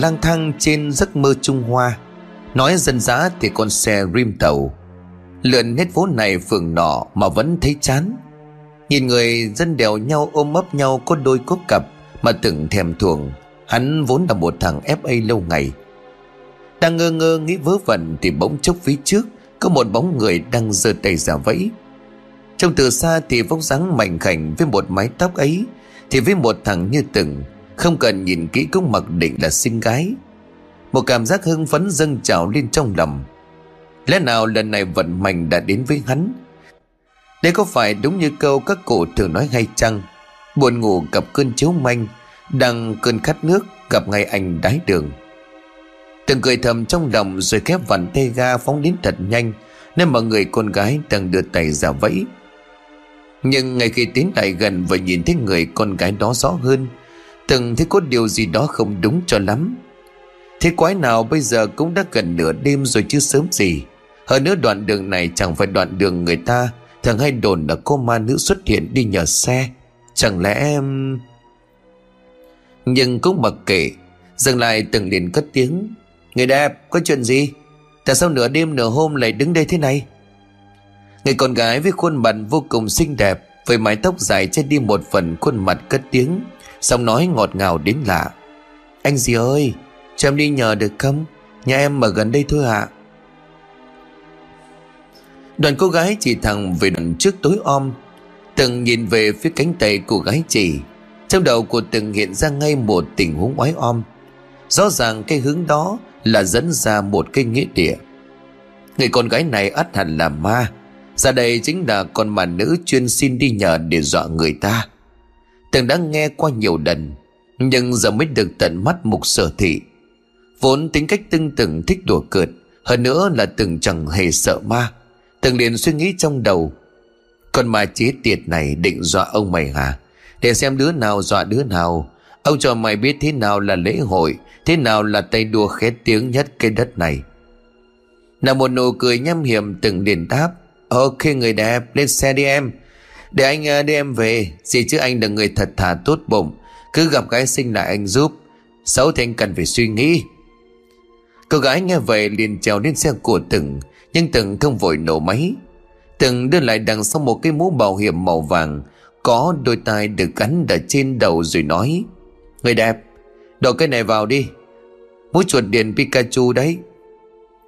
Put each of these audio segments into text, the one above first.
lang thang trên giấc mơ Trung Hoa. Nói dân dã thì con xe rim tàu. Lượn hết phố này phường nọ mà vẫn thấy chán. Nhìn người dân đèo nhau ôm ấp nhau có đôi cốt cặp Mà từng thèm thuồng. Hắn vốn là một thằng FA lâu ngày. Đang ngơ ngơ nghĩ vớ vẩn Thì bỗng chốc phía trước Có một bóng người đang giơ tay giả vẫy. Trông từ xa thì vóc dáng mảnh khảnh Với một mái tóc ấy, Thì với một thằng như từng. Không cần nhìn kỹ cũng mặc định là xinh gái. Một cảm giác hưng phấn dâng trào lên trong lòng. Lẽ nào lần này vận mệnh đã đến với hắn? Đây có phải đúng như câu các cụ thường nói hay chăng? Buồn ngủ gặp cơn chiếu manh, Đang cơn khát nước gặp ngay anh đái đường. Từng cười thầm trong lòng rồi khép vặn tay ga phóng đến thật nhanh, Nên mà người con gái đang đưa tay ra vẫy. Nhưng ngay khi tiến lại gần và nhìn thấy người con gái đó rõ hơn Từng thấy có điều gì đó không đúng cho lắm. Thế quái nào bây giờ cũng đã gần nửa đêm rồi chứ sớm gì. Hơn nữa đoạn đường này chẳng phải đoạn đường người ta Thường hay đồn là cô ma nữ xuất hiện đi nhờ xe. Chẳng lẽ em... Nhưng cũng mặc kệ. Dừng lại từng liền cất tiếng. Người đẹp, có chuyện gì? Tại sao nửa đêm nửa hôm lại đứng đây thế này? Người con gái với khuôn mặt vô cùng xinh đẹp, Với mái tóc dài che đi một phần khuôn mặt cất tiếng. Xong nói ngọt ngào đến lạ. Anh gì ơi, Cho em đi nhờ được không? Nhà em ở gần đây thôi ạ. À. Đoàn cô gái chỉ thẳng về đằng trước tối om, Từng nhìn về phía cánh tay của gái chỉ Trong đầu của từng hiện ra ngay một tình huống oái om. Rõ ràng cái hướng đó là dẫn ra một cái nghĩa địa. Người con gái này ắt hẳn là ma. Ra đây chính là con mà nữ chuyên xin đi nhờ để dọa người ta. Từng đã nghe qua nhiều lần, Nhưng giờ mới được tận mắt mục sở thị. Vốn tính cách tưng từng thích đùa cợt, Hơn nữa là từng chẳng hề sợ ma. Từng liền suy nghĩ trong đầu, Con ma chế tiệt này định dọa ông mày hả? Để xem đứa nào dọa đứa nào. Ông cho mày biết thế nào là lễ hội, Thế nào là tay đua khét tiếng nhất cái đất này. Là một nụ cười nhăm hiểm từng liền đáp, Ok người đẹp, lên xe đi em. Để anh à, đưa em về. Gì chứ anh là người thật thà tốt bụng. Cứ gặp gái xinh lại anh giúp. Xấu thì anh cần phải suy nghĩ. Cô gái nghe vậy liền trèo lên xe của từng, nhưng từng không vội nổ máy. Từng đưa lại đằng sau một cái mũ bảo hiểm màu vàng, có đôi tai được gắn ở trên đầu rồi nói, người đẹp, đổ cái này vào đi. Mũ chuột điện pikachu đấy.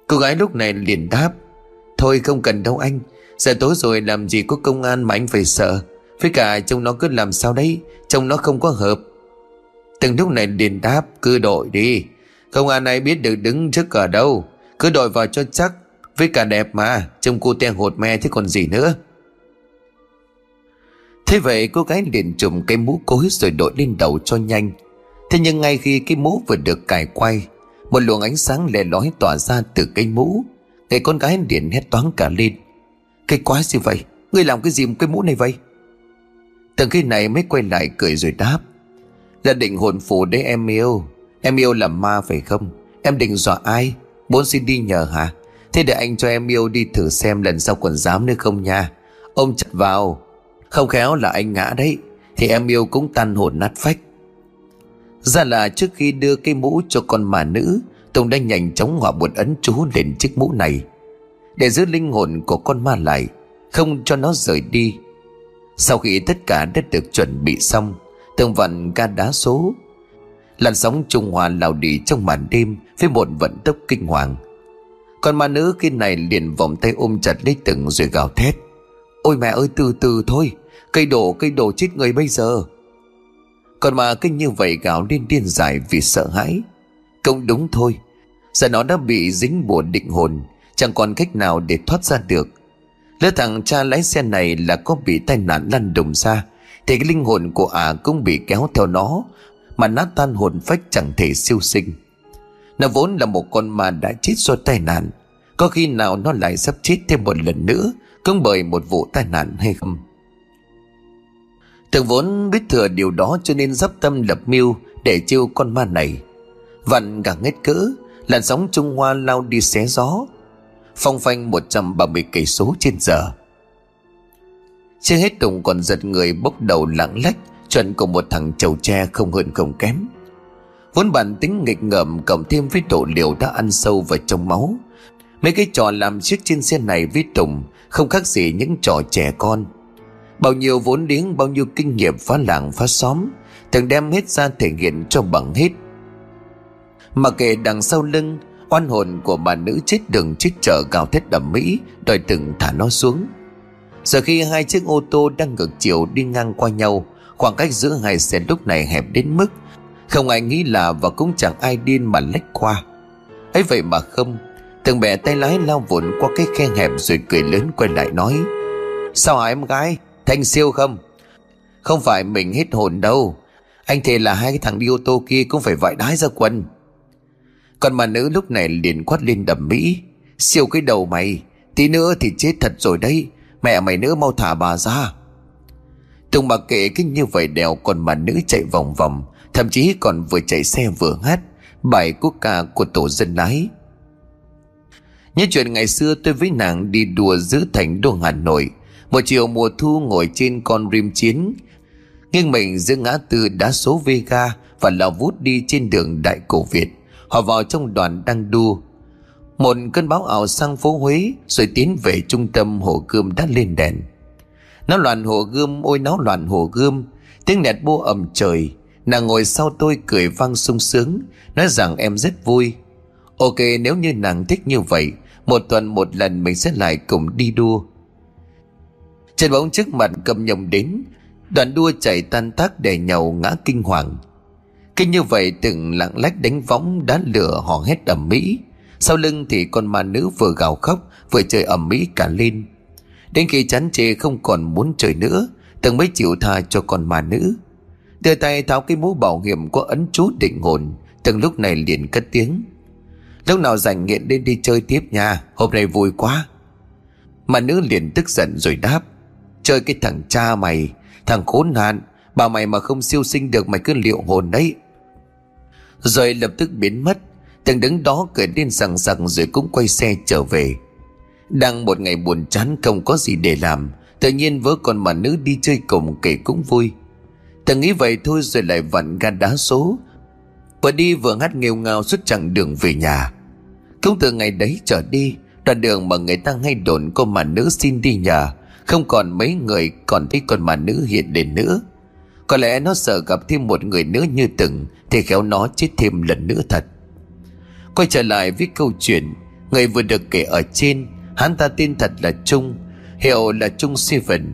Cô gái lúc này liền đáp, thôi không cần đâu anh giờ tối rồi làm gì có công an mà anh phải sợ? Với cả trông nó cứ làm sao đấy, trông nó không có hợp. Từng lúc này liền đáp, cứ đội đi. Công an ai biết được đứng trước ở đâu. Cứ đội vào cho chắc. Với cả đẹp mà, Trông cô te hột me thế còn gì nữa. Thế vậy cô gái liền trùm cái mũ cối rồi đội lên đầu cho nhanh. Thế nhưng ngay khi cái mũ vừa được cài quay, Một luồng ánh sáng lè lói tỏa ra từ cái mũ. Người con gái liền hét toáng cả lên. Cái quái gì vậy? Ngươi làm cái gì một cái mũ này vậy? Từng khi này mới quay lại cười rồi đáp. Là định hồn phù đấy em yêu. Em yêu là ma phải không? Em định dọa ai? Bốn xin đi nhờ hả? Thế để anh cho em yêu đi thử xem lần sau còn dám nữa không nha. Ông chặt vào. Không khéo là anh ngã đấy. Thì em yêu cũng tan hồn nát phách. Ra là trước khi đưa cái mũ cho con mà nữ, Tùng đã nhanh chóng họa một ấn chú lên chiếc mũ này. Để giữ linh hồn của con ma lại, Không cho nó rời đi. Sau khi tất cả đã được chuẩn bị xong Tường vận ga đá số, Làn sóng trung hòa lao đi trong màn đêm Với một vận tốc kinh hoàng. Con ma nữ khi này liền vòng tay ôm chặt lấy từng rồi gào thét. Ôi mẹ ơi, từ từ thôi, Cây đổ cây đổ chết người bây giờ. Còn mà kinh như vậy gào lên điên dài vì sợ hãi. Cũng đúng thôi, Giờ nó đã bị dính bùa định hồn Chẳng còn cách nào để thoát ra được. Lỡ thằng cha lái xe này là có bị tai nạn lăn đùng ra, Thì cái linh hồn của ả à cũng bị kéo theo nó, Mà nát tan hồn phách chẳng thể siêu sinh. Nó vốn là một con ma đã chết do tai nạn, Có khi nào nó lại sắp chết thêm một lần nữa, Cũng bởi một vụ tai nạn hay không? Thường vốn biết thừa điều đó cho nên dắp tâm lập mưu để chiêu con ma này. Vặn cả hết cỡ, Làn sóng Trung Hoa lao đi xé gió Phong phanh 130 cây số trên giờ. Chưa hết Tùng còn giật người bốc đầu lãng lách Chuẩn của một thằng chầu tre không hơn không kém. Vốn bản tính nghịch ngợm cộng thêm với độ liều đã ăn sâu vào trong máu. Mấy cái trò làm chiếc trên xe này với Tùng Không khác gì những trò trẻ con. Bao nhiêu vốn liếng, bao nhiêu kinh nghiệm phá làng, phá xóm, thường đem hết ra thể hiện cho bằng hết. Mà kể đằng sau lưng Oan hồn của bà nữ chết đường chết chợ gào thét đầm mỹ, Đòi từng thả nó xuống. Giờ khi hai chiếc ô tô đang ngược chiều đi ngang qua nhau, Khoảng cách giữa hai xe lúc này hẹp đến mức Không ai nghĩ là và cũng chẳng ai điên mà lách qua. Ấy vậy mà không Từng bẻ tay lái lao vụn qua cái khe hẹp rồi cười lớn quay lại nói, Sao hả em gái? Thanh siêu không? Không phải mình hết hồn đâu. Anh thề là hai cái thằng đi ô tô kia cũng phải vải đái ra quần. Còn mà nữ lúc này liền quát lên đầm mỹ. Siêu cái đầu mày, Tí nữa thì chết thật rồi đấy. Mẹ mày nữa mau thả bà ra. Tùng bà kệ cái như vậy đèo Còn mà nữ chạy vòng vòng, Thậm chí còn vừa chạy xe vừa hát Bài quốc ca của tổ dân lái Nhớ chuyện ngày xưa tôi với nàng đi đùa giữa thành đô Hà Nội. Một chiều mùa thu ngồi trên con rim chiến. Nghiêng mình giữa ngã tư đá số Vega Và lao vút đi trên đường Đại Cổ Việt. Họ vào trong đoàn đang đua Một cơn báo ảo sang phố Huế, Rồi tiến về trung tâm hồ gươm đã lên đèn. Náo loạn hồ gươm, ôi náo loạn hồ gươm. Tiếng nẹt bô ầm trời. Nàng ngồi sau tôi cười vang sung sướng, Nói rằng em rất vui. Ok, nếu như nàng thích như vậy, Một tuần một lần mình sẽ lại cùng đi đua. Trên bóng trước mặt cầm nhồng đến, Đoàn đua chạy tan tác để nhầu ngã kinh hoàng. Kinh như vậy từng lặng lách đánh võng đá lửa hò hét ầm mỹ. Sau lưng thì con ma nữ vừa gào khóc, Vừa chơi ầm mỹ cả lên. Đến khi chán chê không còn muốn chơi nữa, Từng mới chịu tha cho con ma nữ. Đưa tay tháo cái mũ bảo hiểm có ấn chú định hồn, Từng lúc này liền cất tiếng. Lúc nào rảnh nghiện đến đi chơi tiếp nha, Hôm nay vui quá. Mà nữ liền tức giận rồi đáp. Chơi cái thằng cha mày, Thằng khốn nạn, Bà mày mà không siêu sinh được mày cứ liệu hồn đấy. Rồi lập tức biến mất. Từng đứng đó cười lên sằng sằng Rồi cũng quay xe trở về. Đang một ngày buồn chán không có gì để làm, Tự nhiên vớ con mà nữ đi chơi cùng kể cũng vui. Tần nghĩ vậy thôi rồi lại vặn ga đá số. Vừa đi vừa hát nghêu ngao suốt chặng đường về nhà. Cũng từ ngày đấy trở đi, Đoạn đường mà người ta hay đồn cô mà nữ xin đi nhà, Không còn mấy người còn thấy con mà nữ hiện đến nữa. Có lẽ nó sợ gặp thêm một người nữa như từng, Thì khéo nó chết thêm lần nữa thật. Quay trở lại với câu chuyện, Người vừa được kể ở trên, Hắn ta tên thật là Trung Hiệu là Trung Seven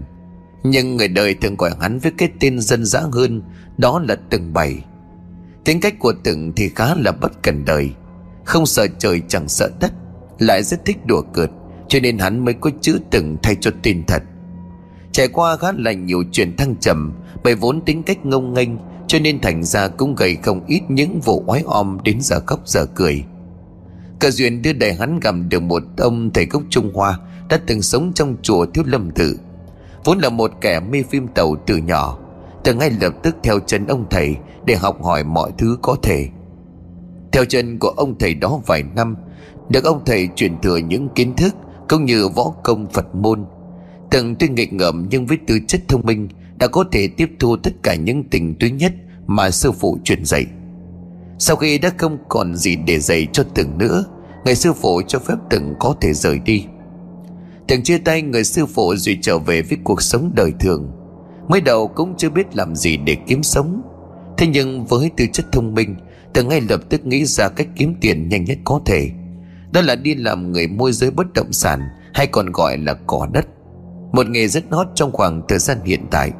Nhưng người đời thường gọi hắn với cái tên dân dã hơn, Đó là Từng Bảy Tính cách của Từng thì khá là bất cần đời, Không sợ trời chẳng sợ đất, Lại rất thích đùa cợt, Cho nên hắn mới có chữ Từng thay cho tên thật. Trải qua khá là nhiều chuyện thăng trầm bởi vốn tính cách ngông nghênh, Cho nên thành ra cũng gây không ít những vụ oái om Đến giờ khóc giờ cười. Cờ duyên đưa đầy hắn gặp được một ông thầy gốc Trung Hoa Đã từng sống trong chùa Thiếu Lâm Tự, Vốn là một kẻ mê phim tàu từ nhỏ, Từ ngay lập tức theo chân ông thầy để học hỏi mọi thứ có thể. Theo chân của ông thầy đó vài năm, được ông thầy truyền thừa những kiến thức cũng như võ công phật môn, từng tuy nghịch ngợm nhưng với tư chất thông minh đã có thể tiếp thu tất cả những tình túy nhất mà sư phụ truyền dạy. Sau khi đã không còn gì để dạy cho từng nữa, người sư phụ cho phép từng có thể rời đi. Từng chia tay, người sư phụ rồi trở về với cuộc sống đời thường. Mới đầu cũng chưa biết làm gì để kiếm sống. Thế nhưng với tư chất thông minh, từng ngay lập tức nghĩ ra cách kiếm tiền nhanh nhất có thể. Đó là đi làm người môi giới bất động sản, Hay còn gọi là cỏ đất. Một nghề rất hot trong khoảng thời gian hiện tại.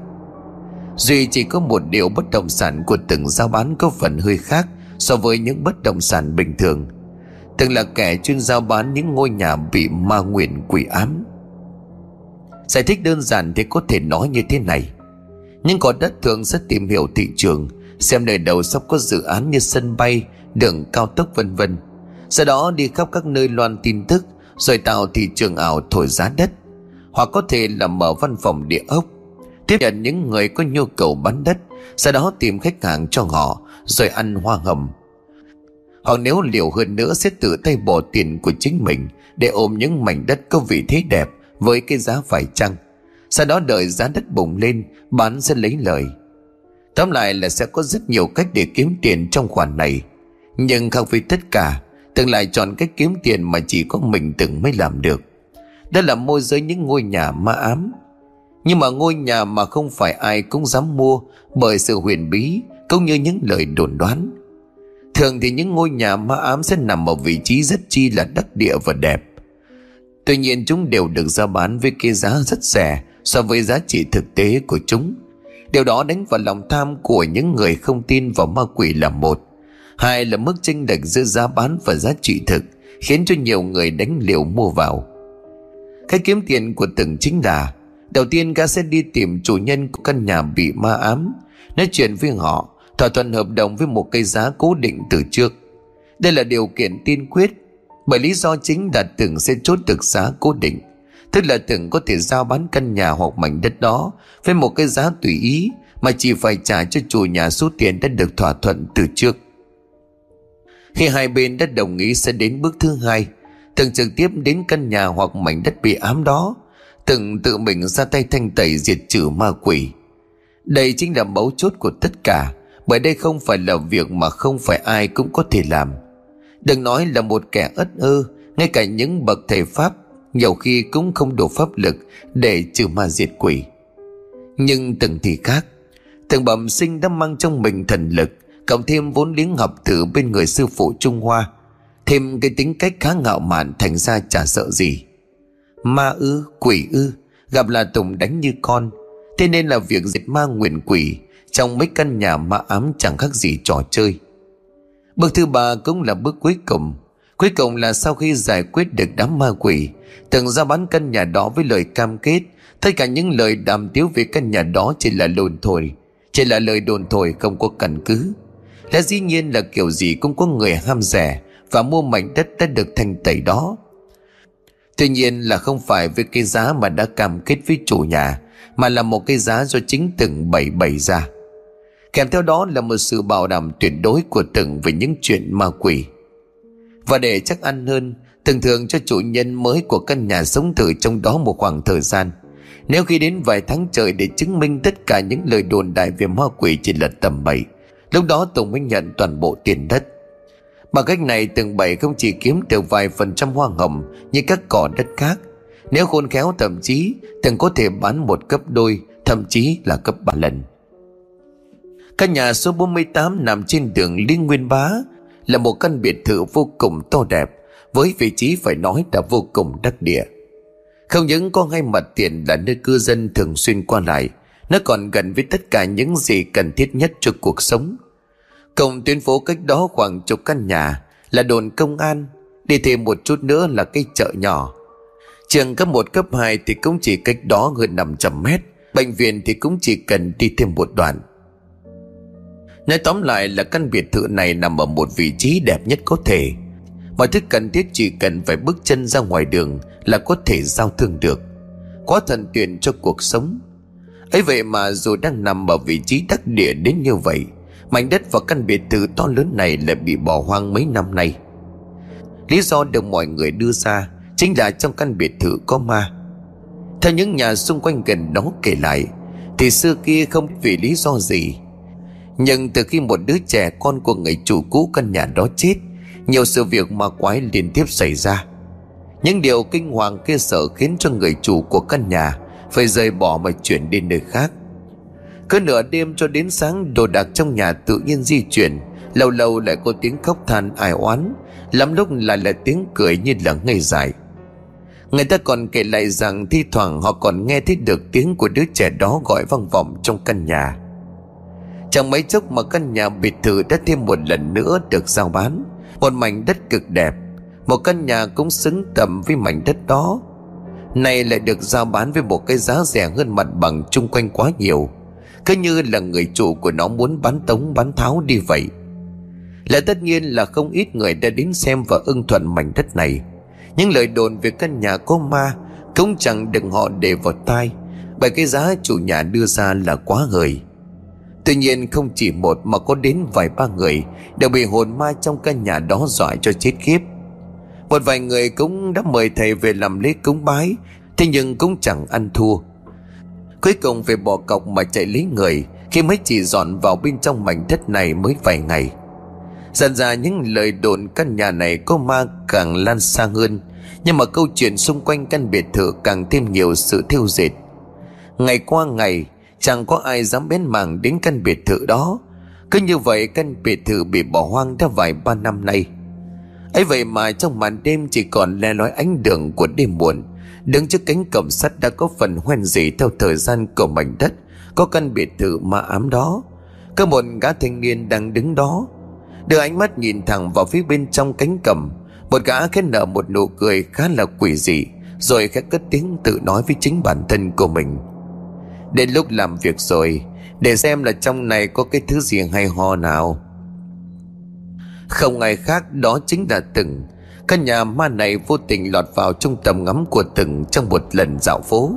Duy chỉ có một điều bất động sản của từng giao bán có phần hơi khác So với những bất động sản bình thường. Từng là kẻ chuyên giao bán những ngôi nhà bị ma nguyện quỷ ám. Giải thích đơn giản thì có thể nói như thế này. Nhưng có đất thường sẽ tìm hiểu thị trường, xem nơi đầu sắp có dự án như sân bay, đường cao tốc vân vân. Sau đó đi khắp các nơi loan tin tức, rồi tạo thị trường ảo thổi giá đất. Hoặc có thể là mở văn phòng địa ốc tiếp nhận những người có nhu cầu bán đất, sau đó tìm khách hàng cho họ, rồi ăn hoa hồng. Hoặc nếu liều hơn nữa sẽ tự tay bỏ tiền của chính mình để ôm những mảnh đất có vị thế đẹp với cái giá phải chăng. Sau đó đợi giá đất bùng lên, bán sẽ lấy lời. Tóm lại là sẽ có rất nhiều cách để kiếm tiền trong khoản này. Nhưng khác với tất cả Từng lại chọn cách kiếm tiền mà chỉ có mình từng mới làm được. Đó là môi giới những ngôi nhà ma ám nhưng mà ngôi nhà mà không phải ai cũng dám mua Bởi sự huyền bí, Cũng như những lời đồn đoán Thường thì những ngôi nhà ma ám sẽ nằm ở vị trí rất chi là đắc địa và đẹp Tuy nhiên chúng đều được ra bán với cái giá rất rẻ so với giá trị thực tế của chúng. Điều đó đánh vào lòng tham của những người không tin vào ma quỷ là một. Hai là mức chênh lệch giữa giá bán và giá trị thực khiến cho nhiều người đánh liều mua vào. Cách kiếm tiền của từng chính là Đầu tiên gã sẽ đi tìm chủ nhân của căn nhà bị ma ám, Nói chuyện với họ, Thỏa thuận hợp đồng với một cây giá cố định từ trước. Đây là điều kiện tiên quyết, Bởi lý do chính là từng sẽ chốt được giá cố định. Tức là từng có thể giao bán căn nhà hoặc mảnh đất đó Với một cái giá tùy ý, Mà chỉ phải trả cho chủ nhà số tiền đã được thỏa thuận từ trước. Khi hai bên đã đồng ý sẽ đến bước thứ hai Từng trực tiếp đến căn nhà hoặc mảnh đất bị ám đó Từng tự mình ra tay thanh tẩy diệt trừ ma quỷ. Đây chính là mấu chốt của tất cả, Bởi đây không phải là việc mà không phải ai cũng có thể làm. Đừng nói là một kẻ ất ơ, Ngay cả những bậc thầy Pháp, nhiều khi cũng không đủ pháp lực để trừ ma diệt quỷ. Nhưng từng thì khác, từng bẩm sinh đã mang trong mình thần lực, cộng thêm vốn liếng học thử bên người sư phụ trung hoa, thêm cái tính cách khá ngạo mạn thành ra chả sợ gì ma ư, quỷ ư, gặp là tùng đánh như con. Thế nên là việc diệt ma nguyện quỷ, trong mấy căn nhà ma ám chẳng khác gì trò chơi. Bước thứ ba cũng là bước cuối cùng. Cuối cùng là sau khi giải quyết được đám ma quỷ, Từng ra bán căn nhà đó với lời cam kết, Tất cả những lời đàm tiếu về căn nhà đó chỉ là đồn thổi, Chỉ là lời đồn thổi không có căn cứ. Lẽ dĩ nhiên là kiểu gì cũng có người ham rẻ Và mua mảnh đất đã được thanh tẩy đó. Tuy nhiên là không phải với cái giá mà đã cam kết với chủ nhà, Mà là một cái giá do chính từng bày bày ra. Kèm theo đó là một sự bảo đảm tuyệt đối của từng về những chuyện ma quỷ. Và để chắc ăn hơn Thường thường cho chủ nhân mới của căn nhà sống thử trong đó một khoảng thời gian. Nếu khi đến vài tháng trời để chứng minh tất cả những lời đồn đại về ma quỷ chỉ là tầm bậy, Lúc đó Tùng mới nhận toàn bộ tiền đất. Bằng cách này từng bảy không chỉ kiếm được vài phần trăm hoa hồng như các cỏ đất khác Nếu khôn khéo thậm chí từng có thể bán một cấp đôi thậm chí là cấp ba lần Căn nhà số 48 nằm trên đường Liên Nguyên Bá là một căn biệt thự vô cùng to đẹp với vị trí phải nói là vô cùng đắc địa. Không những có ngay mặt tiền là nơi cư dân thường xuyên qua lại, nó còn gần với tất cả những gì cần thiết nhất cho cuộc sống công tuyến phố cách đó khoảng chục căn nhà là đồn công an, đi thêm một chút nữa là cây chợ nhỏ. Trường cấp 1 cấp 2 thì cũng chỉ cách đó hơn 500 mét, bệnh viện thì cũng chỉ cần đi thêm một đoạn. Nói tóm lại là căn biệt thự này nằm ở một vị trí đẹp nhất có thể Mọi thứ cần thiết chỉ cần phải bước chân ra ngoài đường là có thể giao thương được Quá thần tuyển cho cuộc sống ấy vậy mà dù đang nằm ở vị trí đắc địa đến như vậy Mảnh đất và căn biệt thự to lớn này lại bị bỏ hoang mấy năm nay. Lý do được mọi người đưa ra Chính là trong căn biệt thự có ma. Theo những nhà xung quanh gần đó kể lại, Thì xưa kia không vì lý do gì. Nhưng từ khi một đứa trẻ con của người chủ cũ căn nhà đó chết, Nhiều sự việc ma quái liên tiếp xảy ra. Những điều kinh hoàng kia sợ khiến cho người chủ của căn nhà Phải rời bỏ mà chuyển đi nơi khác. Cứ nửa đêm cho đến sáng, đồ đạc trong nhà tự nhiên di chuyển. Lâu lâu lại có tiếng khóc than ai oán. Lắm lúc lại là tiếng cười như là ngây dài Người ta còn kể lại rằng thi thoảng họ còn nghe thấy được tiếng của đứa trẻ đó gọi vang vọng trong căn nhà. Chẳng mấy chốc mà căn nhà biệt thự đã thêm một lần nữa được giao bán. Một mảnh đất cực đẹp. Một căn nhà cũng xứng tầm với mảnh đất đó. Này lại được giao bán với một cái giá rẻ hơn mặt bằng chung quanh quá nhiều. Cứ như là người chủ của nó muốn bán tống bán tháo đi vậy. Là tất nhiên là không ít người đã đến xem và ưng thuận mảnh đất này. Những lời đồn về căn nhà có ma Cũng chẳng đừng họ để vào tai, Bởi cái giá chủ nhà đưa ra là quá hời. Tuy nhiên không chỉ một mà có đến vài ba người Đều bị hồn ma trong căn nhà đó dọa cho chết khiếp. Một vài người cũng đã mời thầy về làm lễ cúng bái, Thế nhưng cũng chẳng ăn thua. Cuối cùng phải bỏ cọc mà chạy lấy người, Khi Khi mới chỉ dọn vào bên trong mảnh đất này mới vài ngày. Dần ra những lời đồn căn nhà này có ma càng lan xa hơn, Nhưng mà câu chuyện xung quanh căn biệt thự càng thêm nhiều sự thiêu dệt. Ngày qua ngày, Chẳng có ai dám bén mảng đến căn biệt thự đó. Cứ như vậy, căn biệt thự bị bỏ hoang đã vài ba năm nay. Ấy vậy mà trong màn đêm chỉ còn le lói ánh đường của đêm muộn Đứng trước cánh cổng sắt đã có phần hoen dỉ theo thời gian của mảnh đất, Có căn biệt thự ma ám đó. Có một gã thanh niên đang đứng đó, Đưa ánh mắt nhìn thẳng vào phía bên trong cánh cổng. Một gã khẽ nở một nụ cười khá là quỷ dị, Rồi khẽ cất tiếng tự nói với chính bản thân của mình. Đến lúc làm việc rồi, Để xem là trong này có cái thứ gì hay ho nào. Không ai khác đó chính là Từng. Căn nhà ma này vô tình lọt vào trong tầm ngắm của Từng trong một lần dạo phố.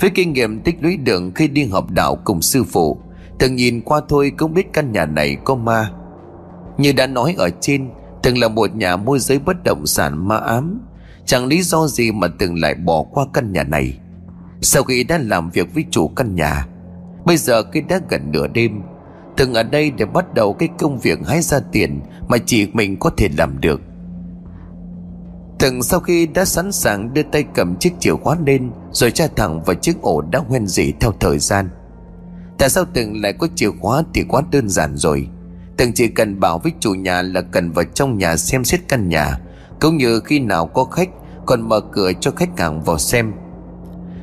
Với kinh nghiệm tích lũy đường khi đi học đạo cùng sư phụ, Từng nhìn qua thôi cũng biết căn nhà này có ma. Như đã nói ở trên, Từng là một nhà môi giới bất động sản ma ám. Chẳng lý do gì mà Từng lại bỏ qua căn nhà này. Sau khi đã làm việc với chủ căn nhà, Bây giờ khi đã gần nửa đêm, Từng ở đây để bắt đầu cái công việc hái ra tiền Mà chỉ mình có thể làm được. Từng sau khi đã sẵn sàng đưa tay cầm chiếc chìa khóa lên, Rồi tra thẳng vào chiếc ổ đã hoen dỉ theo thời gian. Tại sao Từng lại có chìa khóa thì quá đơn giản rồi. Từng chỉ cần bảo với chủ nhà là cần vào trong nhà xem xét căn nhà, Cũng như khi nào có khách, Còn mở cửa cho khách hàng vào xem.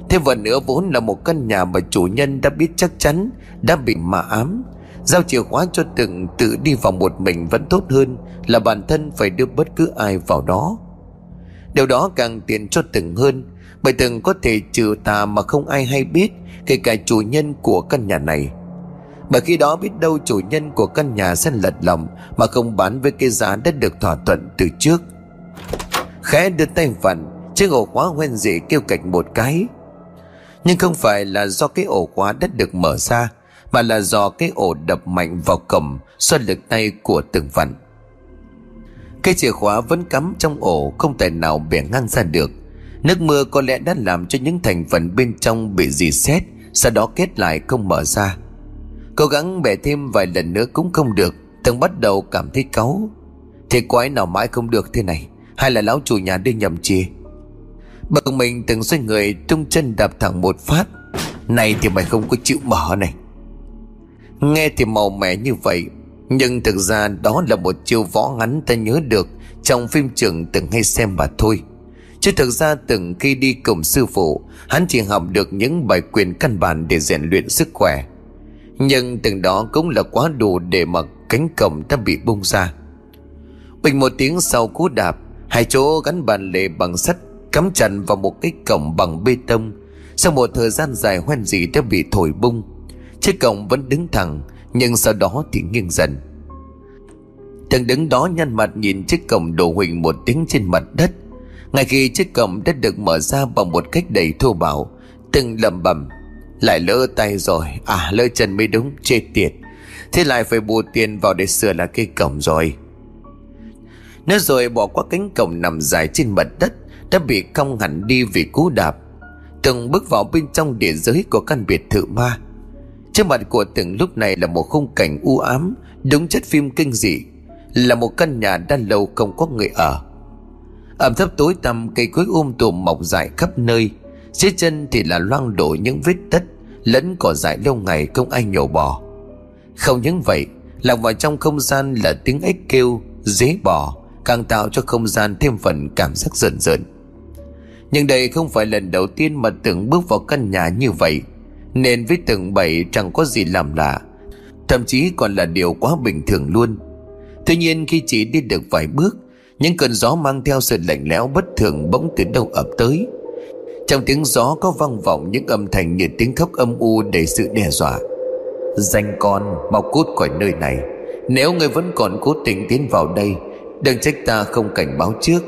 Thêm vào nữa vốn là một căn nhà mà chủ nhân đã biết chắc chắn, Đã bị mạ ám. Giao chìa khóa cho từng tự đi vào một mình vẫn tốt hơn Là bản thân phải đưa bất cứ ai vào đó. Điều đó càng tiện cho từng hơn. Bởi từng có thể trừ tà mà không ai hay biết, Kể cả chủ nhân của căn nhà này. Bởi khi đó biết đâu chủ nhân của căn nhà sẽ lật lòng Mà không bán với cái giá đã được thỏa thuận từ trước. Khẽ đưa tay vặn, Chiếc ổ khóa hoen dị kêu cạch một cái. Nhưng không phải là do cái ổ khóa đã được mở ra, Mà là do cái ổ đập mạnh vào cổng Do lực tay của từng vặn cái chìa khóa vẫn cắm trong ổ, Không thể nào bẻ ngang ra được. Nước mưa có lẽ đã làm cho những thành phần bên trong bị dì xét, Sau đó kết lại không mở ra. Cố gắng bẻ thêm vài lần nữa cũng không được, Từng bắt đầu cảm thấy cáu. Thế quái nào mãi không được thế này, Hay là lão chủ nhà đi nhầm chìa? Bực mình từng xoay người, Tung chân đạp thẳng một phát. Này thì mày không có chịu mở này. Nghe thì màu mẻ như vậy nhưng thực ra đó là một chiêu võ ngắn ta nhớ được Trong phim trường từng hay xem mà thôi. Chứ thực ra từng khi đi cùng sư phụ, Hắn chỉ học được những bài quyền căn bản để rèn luyện sức khỏe. Nhưng từng đó cũng là quá đủ để mà cánh cổng ta bị bung ra. Bình một tiếng sau cú đạp, Hai chỗ gắn bàn lề bằng sắt Cắm chặt vào một cái cổng bằng bê tông. Sau một thời gian dài hoen dỉ đã bị thổi bung, Chiếc cổng vẫn đứng thẳng nhưng sau đó thì nghiêng dần. Thằng đứng đó nhăn mặt nhìn chiếc cổng đổ huỳnh một tiếng trên mặt đất. Ngay khi chiếc cổng đã được mở ra bằng một cách đầy thô bạo, Từng lầm bầm Lại lỡ tay rồi. À lỡ chân mới đúng, chết tiệt. Thế lại phải bù tiền vào để sửa lại cây cổng rồi. Nói rồi bỏ qua cánh cổng nằm dài trên mặt đất, Đã bị cong hẳn đi vì cú đạp. Từng bước vào bên trong địa giới của căn biệt thự ma Trước mặt của từng lúc này là một khung cảnh u ám, Đúng chất phim kinh dị, Là một căn nhà đã lâu không có người ở. Ẩm thấp tối tăm, cây cối um tùm mọc dài khắp nơi, Dưới chân thì là loang đổ những vết đất, Lẫn cỏ dại lâu ngày không ai nhổ bỏ. Không những vậy Lạc vào trong không gian là tiếng ếch kêu, Dế bò, Càng tạo cho không gian thêm phần cảm giác rợn rợn. Nhưng đây không phải lần đầu tiên mà tưởng bước vào căn nhà như vậy nên với từng bảy chẳng có gì làm lạ, Thậm chí còn là điều quá bình thường luôn. Tuy nhiên khi chỉ đi được vài bước, Những cơn gió mang theo sự lạnh lẽo bất thường bỗng từ đâu ập tới. Trong tiếng gió có vang vọng những âm thanh như tiếng khóc âm u đầy sự đe dọa. Danh con, mau cút khỏi nơi này. Nếu người vẫn còn cố tình tiến vào đây, Đừng trách ta không cảnh báo trước.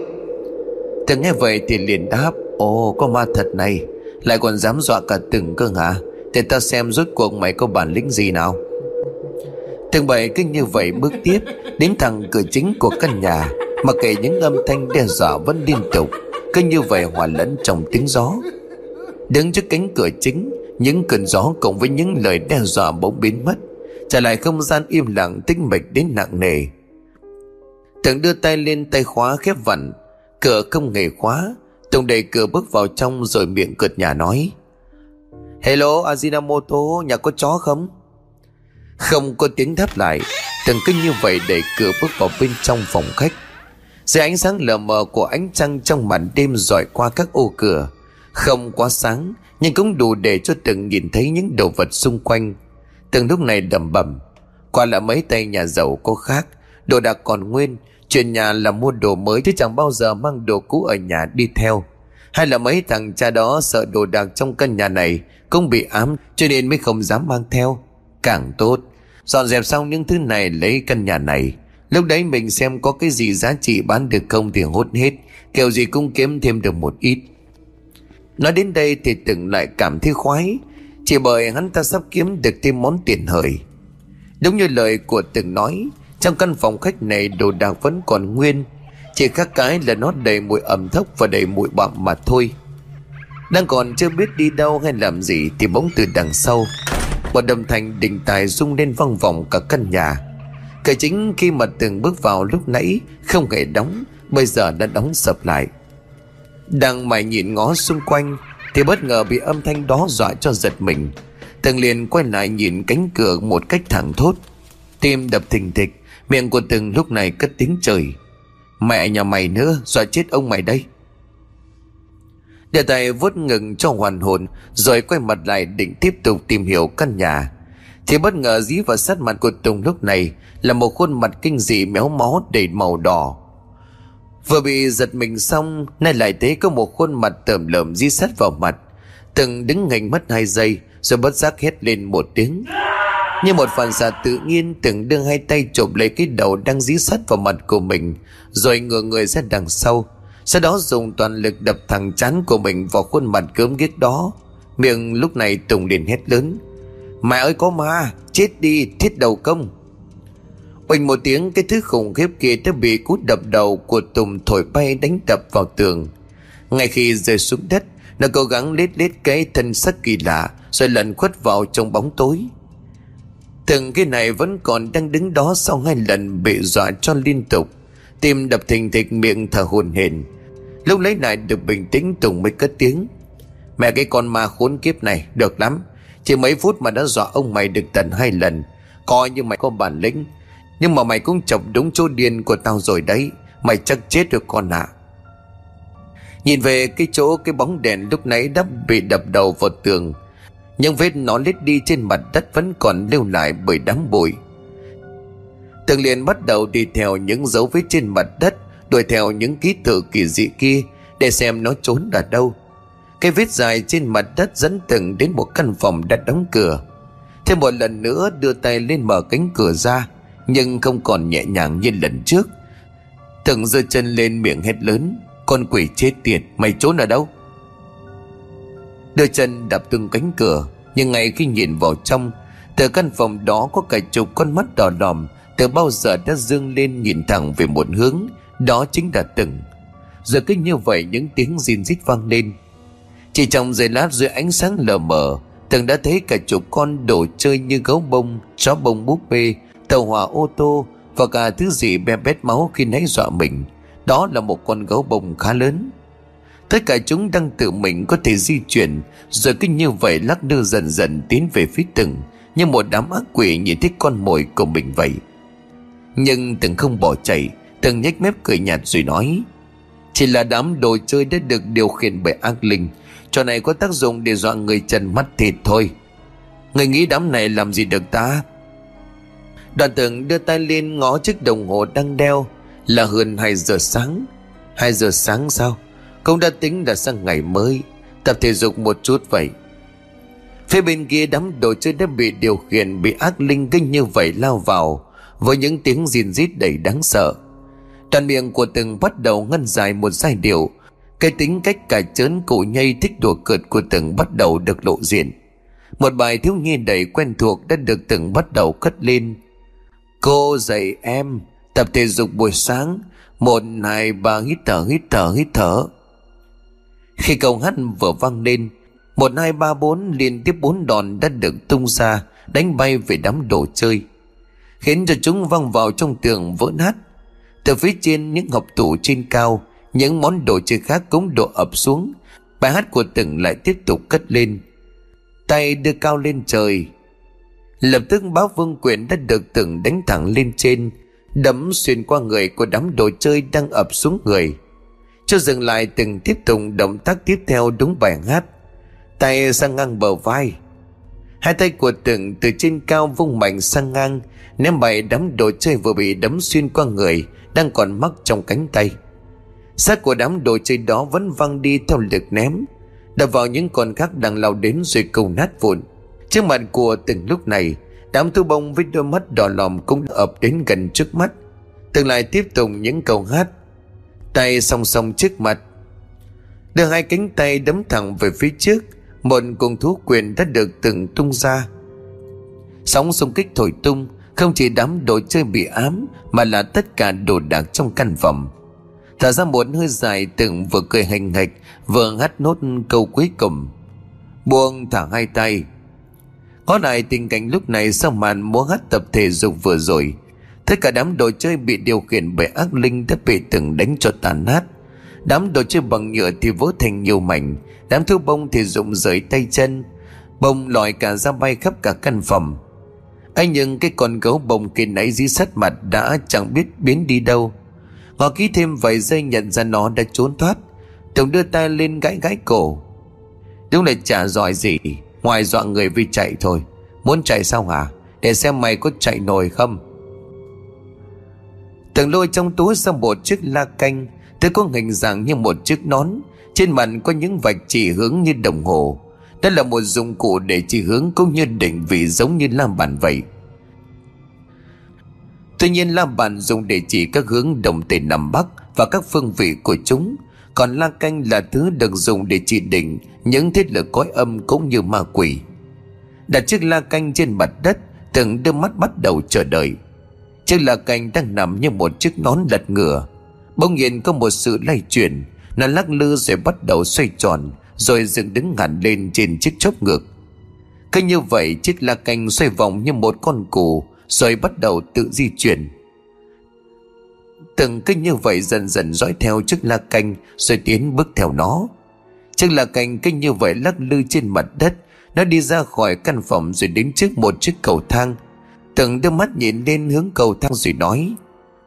Từng nghe vậy thì liền đáp, Ồ, có ma thật này. Lại còn dám dọa cả từng cơ hả? Để ta xem rốt cuộc mày có bản lĩnh gì nào. Thằng bảy cứ như vậy bước tiếp Đến thẳng cửa chính của căn nhà, Mà kể những âm thanh đe dọa vẫn liên tục, Cứ như vậy hòa lẫn trong tiếng gió. Đứng trước cánh cửa chính, Những cơn gió cộng với những lời đe dọa bỗng biến mất, Trả lại không gian im lặng tĩnh mịch đến nặng nề. Tường đưa tay lên tay khóa khép vặn, Cửa không hề khóa, Tùng đẩy cửa bước vào trong rồi miệng cợt nhà nói Hello Ajinomoto nhà có chó không? Không có tiếng đáp lại. Từng kinh như vậy đẩy cửa bước vào bên trong phòng khách. Dưới ánh sáng lờ mờ của ánh trăng trong màn đêm dọi qua các ô cửa. Không quá sáng Nhưng cũng đủ để cho từng nhìn thấy những đồ vật xung quanh. Từng lúc này đầm bẩm, Qua là mấy tay nhà giàu có khác. Đồ đạc còn nguyên. Chuyện nhà là mua đồ mới chứ chẳng bao giờ mang đồ cũ ở nhà đi theo. Hay là mấy thằng cha đó sợ đồ đạc trong căn nhà này. Cũng bị ám, cho nên mới không dám mang theo. Càng tốt, Dọn dẹp xong những thứ này, lấy căn nhà này. Lúc đấy mình xem có cái gì giá trị bán được không thì hốt hết, Kiểu gì cũng kiếm thêm được một ít. Nói đến đây thì từng lại cảm thấy khoái, Chỉ bởi hắn ta sắp kiếm được thêm món tiền hời. Đúng như lời của từng nói, Trong căn phòng khách này đồ đạc vẫn còn nguyên, Chỉ khác cái là nó đầy mùi ẩm thốc và đầy mùi bặm mà thôi. Đang còn chưa biết đi đâu hay làm gì Thì bỗng từ đằng sau, Một đồng thành đình tài rung lên văng vọng cả căn nhà. Cửa chính khi mà từng bước vào lúc nãy, Không hề đóng, Bây giờ đã đóng sập lại. Đang mày nhìn ngó xung quanh, Thì bất ngờ bị âm thanh đó dọa cho giật mình. Từng liền quay lại nhìn cánh cửa một cách thẳng thốt, Tim đập thình thịch, Miệng của từng lúc này cất tiếng trời. Mẹ nhà mày nữa, Dọa chết ông mày đây. Để tay vuốt ngừng cho hoàn hồn, Rồi quay mặt lại định tiếp tục tìm hiểu căn nhà. Thì bất ngờ dí vào sát mặt của Tùng lúc này Là một khuôn mặt kinh dị méo mó đầy màu đỏ. Vừa bị giật mình xong, Nay lại thấy có một khuôn mặt tởm lợm dí sát vào mặt. Từng đứng ngành mất hai giây, Rồi bất giác hét lên một tiếng. Như một phản xạ tự nhiên Từng đưa hai tay chụp lấy cái đầu đang dí sát vào mặt của mình, Rồi ngửa người ra đằng sau sau đó dùng toàn lực đập thẳng chán của mình Vào khuôn mặt cớm ghét đó Miệng lúc này Tùng liền hét lớn Mẹ ơi có ma Chết đi thiết đầu công Oanh một tiếng cái thứ khủng khiếp kia đã bị cú đập đầu của Tùng thổi bay đánh đập vào tường. Ngay khi rơi xuống đất, nó cố gắng lết lết cái thân sắc kỳ lạ rồi lẩn khuất vào trong bóng tối. Từng cái này vẫn còn đang đứng đó sau hai lần bị dọa cho liên tục. Tim đập thình thịch, miệng thở hồn hển. Lúc lấy lại được bình tĩnh, Tùng mới cất tiếng. Mẹ, cái con ma khốn kiếp này, được lắm. Chỉ mấy phút mà đã dọa ông mày được tận hai lần. Coi như mày có bản lĩnh, nhưng mà mày cũng chọc đúng chỗ điên của tao rồi đấy Mày chắc chết được con ạ à. Nhìn về cái chỗ cái bóng đèn lúc nãy đã bị đập đầu vào tường Nhưng vết nó lết đi trên mặt đất vẫn còn lưu lại bởi đám bụi Tường liền bắt đầu đi theo những dấu vết trên mặt đất, Đuổi theo những ký tự kỳ dị kia, Để xem nó trốn ở đâu. Cái vết dài trên mặt đất dẫn từng đến một căn phòng đã đóng cửa. Thêm một lần nữa đưa tay lên mở cánh cửa ra, nhưng không còn nhẹ nhàng như lần trước. Tường giơ chân lên miệng hét lớn, Con quỷ chết tiệt, Mày trốn ở đâu? Đưa chân đạp tung cánh cửa, Nhưng ngay khi nhìn vào trong, Từ căn phòng đó có cả chục con mắt đỏ đòm từ bao giờ đã dương lên nhìn thẳng về một hướng, Đó chính là từng. Giờ cứ như vậy những tiếng rin rít vang lên. Chỉ trong giây lát dưới ánh sáng lờ mờ, Từng đã thấy cả chục con đồ chơi như gấu bông, Chó bông búp bê, tàu hỏa ô tô và cả thứ gì be bét máu khi nãy dọa mình. Đó là một con gấu bông khá lớn. Tất cả chúng đang tự mình có thể di chuyển, rồi cứ như vậy lắc lư dần dần tiến về phía từng, như một đám ác quỷ nhìn thấy con mồi của mình vậy nhưng từng không bỏ chạy, từng nhếch mép cười nhạt rồi nói, chỉ là đám đồ chơi đã được điều khiển bởi ác linh, trò này có tác dụng để dọa người trần mắt thịt thôi. Người nghĩ đám này làm gì được ta? Đoàn tưởng đưa tay lên ngó chiếc đồng hồ đang đeo, Là hơn 2 giờ sáng. 2 giờ sáng sao Công đã tính đã sang ngày mới, Tập thể dục một chút vậy. Phía bên kia đám đồ chơi đã bị điều khiển Bị ác linh kinh như vậy lao vào. Với những tiếng rìn rít đầy đáng sợ Toàn miệng của từng bắt đầu ngân dài một giai điệu. Cái tính cách cả chớn cụ nhây thích đùa cợt của từng bắt đầu được lộ diện. Một bài thiếu nhi đầy quen thuộc đã được từng bắt đầu cất lên. Cô dạy em tập thể dục buổi sáng Một, hai, ba hít thở, hít thở, hít thở. Khi câu hát vừa vang lên Một hai ba bốn liên tiếp bốn đòn đã được tung ra Đánh bay về đám đồ chơi. Khiến cho chúng văng vào trong tường vỡ nát. Từ phía trên, những hộp tủ trên cao, Những món đồ chơi khác cũng đổ ập xuống. Bài hát của từng lại tiếp tục cất lên. Tay đưa cao lên trời. Lập tức báo vương quyền đã được từng đánh thẳng lên trên, Đấm xuyên qua người của đám đồ chơi đang ập xuống người. Cho dừng lại, từng tiếp tục động tác tiếp theo đúng bài hát. Tay sang ngang bờ vai. Hai tay của từng từ trên cao vung mạnh sang ngang, Ném bậy đám đồ chơi vừa bị đấm xuyên qua người, Đang còn mắc trong cánh tay. Xác của đám đồ chơi đó vẫn văng đi theo lực ném, Đập vào những con khác đang lao đến rồi cầu nát vụn. Trước mặt của từng lúc này, Đám thu bông với đôi mắt đỏ lòm cũng ập đến gần trước mắt. Từng lại tiếp tục những câu hát. Tay song song trước mặt, Đưa hai cánh tay đấm thẳng về phía trước một cùng thú quyền đã được từng tung ra. Sóng xung kích thổi tung, Không chỉ đám đồ chơi bị ám, Mà là tất cả đồ đạc trong căn phòng. Thở ra một hơi dài từng vừa cười hành hạch, Vừa hát nốt câu cuối cùng. Buông thả hai tay. Có lại tình cảnh lúc này sau màn múa hát tập thể dục vừa rồi. Tất cả đám đồ chơi bị điều khiển bởi ác linh đã bị từng đánh cho tàn nát. Đám đồ chơi bằng nhựa thì vỡ thành nhiều mảnh. Đám thứ bông thì rụng rời tay chân. Bông lòi cả ra bay khắp cả căn phòng. Anh nhưng cái con gấu bông kia nãy dí sát mặt đã chẳng biết biến đi đâu. Ngọ ký thêm vài giây nhận ra nó đã trốn thoát. Tùng đưa tay lên gãi gãi cổ. Đúng là chả giỏi gì. Ngoài dọa người vì chạy thôi. Muốn chạy sao hả? Để xem mày có chạy nổi không. Tường lôi trong túi ra một chiếc la canh. Tôi có hình dạng như một chiếc nón, Trên mặt có những vạch chỉ hướng như đồng hồ. Đó là một dụng cụ để chỉ hướng cũng như định vị giống như la bàn vậy. Tuy nhiên la bàn dùng để chỉ các hướng đồng tây nam bắc Và các phương vị của chúng. Còn la canh là thứ được dùng để chỉ định những thiết lực cõi âm cũng như ma quỷ. Đặt chiếc la canh trên mặt đất, từng đưa mắt bắt đầu chờ đợi. Chiếc la canh đang nằm như một chiếc nón lật ngửa bỗng nhiên có một sự lay chuyển. Nó lắc lư rồi bắt đầu xoay tròn, rồi dựng đứng hẳn lên trên chiếc chốc ngược. Cứ như vậy, chiếc la canh xoay vòng như một con cù rồi bắt đầu tự di chuyển. Từng cứ như vậy dần dần dõi theo chiếc la canh, Rồi tiến bước theo nó. Chiếc la canh cứ như vậy lắc lư trên mặt đất. Nó đi ra khỏi căn phòng rồi đến trước một chiếc cầu thang. Từng đưa mắt nhìn lên hướng cầu thang rồi nói,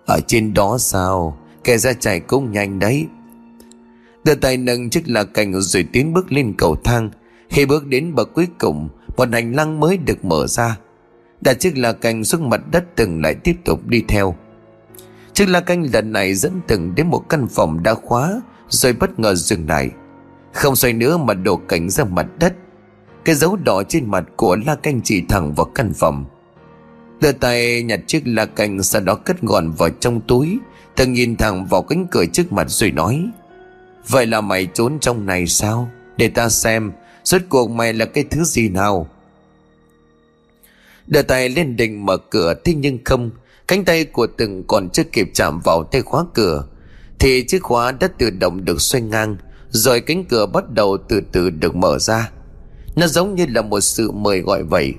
Ở trên đó sao? Kẻ ra chạy cũng nhanh đấy. Đưa tay nâng chiếc lá cành rồi tiến bước lên cầu thang. Khi bước đến bậc cuối cùng, Một hành lang mới được mở ra. Đặt chiếc lá cành xuống mặt đất từng lại tiếp tục đi theo. Chiếc lá canh lần này dẫn từng đến một căn phòng đã khóa, Rồi bất ngờ dừng lại. Không xoay nữa mà đổ cảnh ra mặt đất. Cái dấu đỏ trên mặt của la canh chỉ thẳng vào căn phòng. Đưa tay nhặt chiếc la canh Sau đó cất gọn vào trong túi Từng nhìn thẳng vào cánh cửa trước mặt rồi nói, Vậy là mày trốn trong này sao? Để ta xem Rốt cuộc mày là cái thứ gì nào? Đưa tay lên định mở cửa, Thế nhưng không, Cánh tay của từng còn chưa kịp chạm vào tay khóa cửa, Thì chiếc khóa đã tự động được xoay ngang, Rồi cánh cửa bắt đầu từ từ được mở ra. Nó giống như là một sự mời gọi vậy.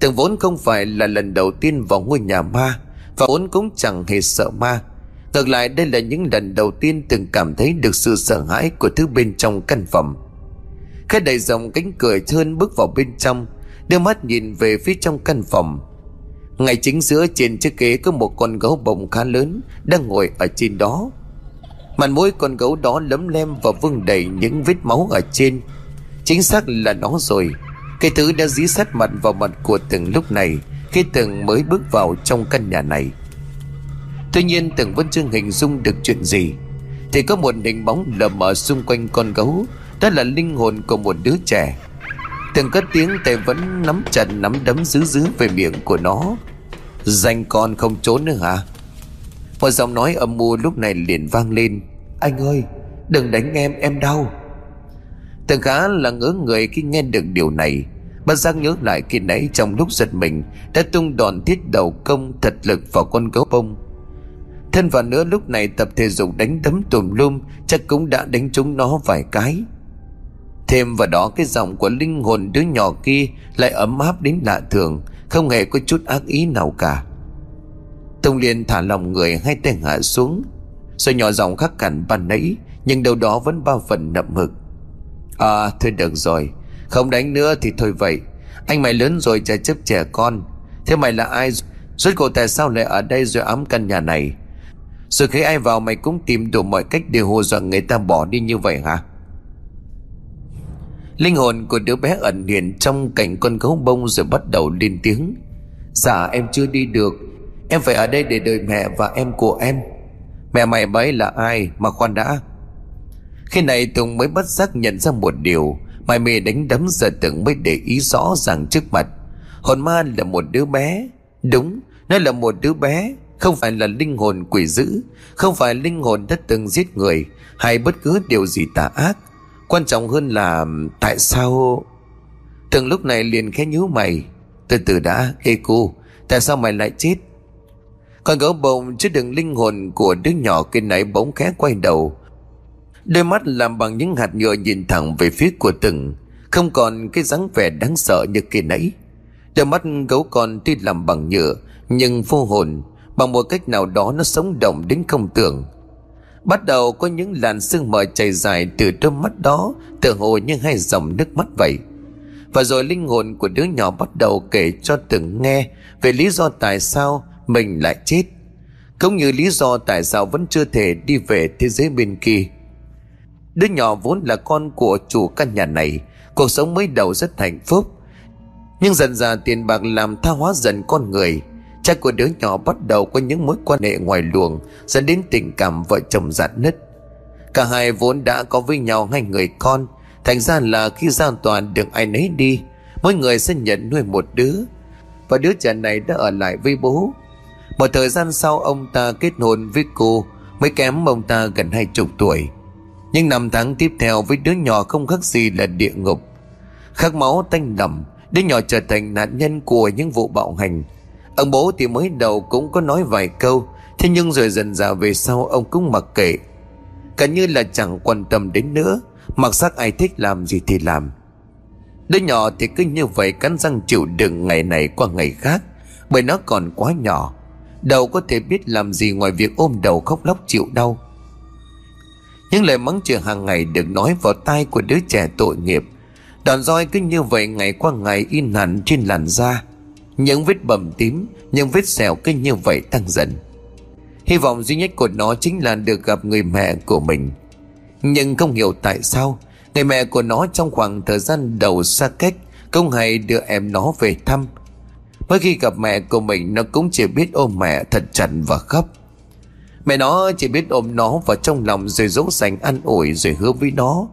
Từng vốn không phải là lần đầu tiên vào ngôi nhà ma, Và vốn cũng chẳng hề sợ ma Ngược lại, đây là những lần đầu tiên từng cảm thấy được sự sợ hãi của thứ bên trong căn phòng. Khẽ đầy dòng cánh cửa trơn bước vào bên trong, Đưa mắt nhìn về phía trong căn phòng. Ngay chính giữa trên chiếc ghế có một con gấu bông khá lớn Đang ngồi ở trên đó. Mặt mũi con gấu đó lấm lem và vương đầy những vết máu ở trên. Chính xác là nó rồi. Cái thứ đã dí sát mặt vào mặt của từng lúc này, Khi từng mới bước vào trong căn nhà này. Tuy nhiên tưởng vẫn chưa hình dung được chuyện gì, Thì có một hình bóng lờ mờ xung quanh con gấu, Đó là linh hồn của một đứa trẻ. Từng cất tiếng tay vẫn nắm chặt nắm đấm dữ dứ về miệng của nó. Danh con không trốn nữa hả? Một giọng nói âm mưu lúc này liền vang lên. Anh ơi, đừng đánh em em đau. Từng khá là ngỡ người khi nghe được điều này, Bất giác nhớ lại khi nãy trong lúc giật mình Đã tung đòn thiết đầu công thật lực vào con gấu bông. Thân vào nữa, lúc này tập thể dục đánh đấm tùm lum, Chắc cũng đã đánh trúng nó vài cái. Thêm vào đó, cái giọng của linh hồn đứa nhỏ kia Lại ấm áp đến lạ thường, Không hề có chút ác ý nào cả. Tông Liên thả lòng người, Hai tay hạ xuống. Rồi nhỏ giọng khắc cản ban nãy, Nhưng đâu đó vẫn bao phần nậm hực. À thôi được rồi, Không đánh nữa thì thôi vậy. Anh mày lớn rồi, chả chấp trẻ con. Thế mày là ai? Rốt cuộc tại sao lại ở đây rồi ám căn nhà này? Rồi khi ai vào mày cũng tìm đủ mọi cách để hù dọa người ta bỏ đi như vậy hả? Linh hồn của đứa bé ẩn hiện trong cảnh con gấu bông rồi bắt đầu lên tiếng. Dạ em chưa đi được. Em phải ở đây để đợi mẹ và em của em. Mẹ mày bấy là ai mà khoan đã? Khi này Tùng mới bất giác nhận ra một điều. Mày mê đánh đấm giờ từng mới để ý rõ ràng trước mặt. Hồn ma là một đứa bé. Đúng, Nó là một đứa bé. Không phải là linh hồn quỷ dữ, Không phải linh hồn đã từng giết người, Hay bất cứ điều gì tà ác. Quan trọng hơn là, Tại sao? Từng lúc này liền khẽ nhíu mày. Từ từ đã Ê cô Tại sao mày lại chết? Con gấu bông chứ đừng linh hồn của đứa nhỏ kia nãy bỗng khẽ quay đầu. Đôi mắt làm bằng những hạt nhựa nhìn thẳng về phía của từng, Không còn cái dáng vẻ đáng sợ như kia nãy. Đôi mắt gấu con tuy làm bằng nhựa, Nhưng vô hồn Bằng một cách nào đó nó sống động đến không tưởng. Bắt đầu có những làn sương mờ chảy dài từ đôi mắt đó, Tựa hồ như hai dòng nước mắt vậy. Và rồi linh hồn của đứa nhỏ bắt đầu kể cho từng nghe Về lý do tại sao mình lại chết. Cũng như lý do tại sao vẫn chưa thể đi về thế giới bên kia. Đứa nhỏ vốn là con của chủ căn nhà này, Cuộc sống mới đầu rất hạnh phúc. Nhưng dần dà tiền bạc làm tha hóa dần con người. Cha của đứa nhỏ bắt đầu có những mối quan hệ ngoài luồng dẫn đến tình cảm vợ chồng giãn nứt. Cả hai vốn đã có với nhau hai người con, thành ra là khi giao toàn được ai nấy đi, mỗi người sẽ nhận nuôi một đứa. Và đứa trẻ này đã ở lại với bố. Một thời gian sau ông ta kết hôn với cô, mới kém ông ta gần hai chục tuổi. Nhưng năm tháng tiếp theo với đứa nhỏ không khác gì là địa ngục. Khắc máu tanh đầm, đứa nhỏ trở thành nạn nhân của những vụ bạo hành Ông bố thì mới đầu cũng có nói vài câu, Thế nhưng rồi dần dà về sau ông cũng mặc kệ. Cả như là chẳng quan tâm đến nữa, Mặc sắc ai thích làm gì thì làm. Đứa nhỏ thì cứ như vậy cắn răng chịu đựng ngày này qua ngày khác, Bởi nó còn quá nhỏ Đầu có thể biết làm gì ngoài việc ôm đầu khóc lóc chịu đau. Những lời mắng chửi hàng ngày được nói vào tai của đứa trẻ tội nghiệp, Đòn roi cứ như vậy ngày qua ngày in hẳn trên làn da những vết bầm tím, Những vết sẹo cứ như vậy tăng dần. Hy vọng duy nhất của nó chính là được gặp người mẹ của mình. Nhưng không hiểu tại sao, Người mẹ của nó trong khoảng thời gian đầu xa cách Không hay đưa em nó về thăm. Mỗi khi gặp mẹ của mình, Nó cũng chỉ biết ôm mẹ thật chặt và khóc. Mẹ nó chỉ biết ôm nó vào trong lòng Rồi dỗ dành ăn ủi rồi hứa với nó.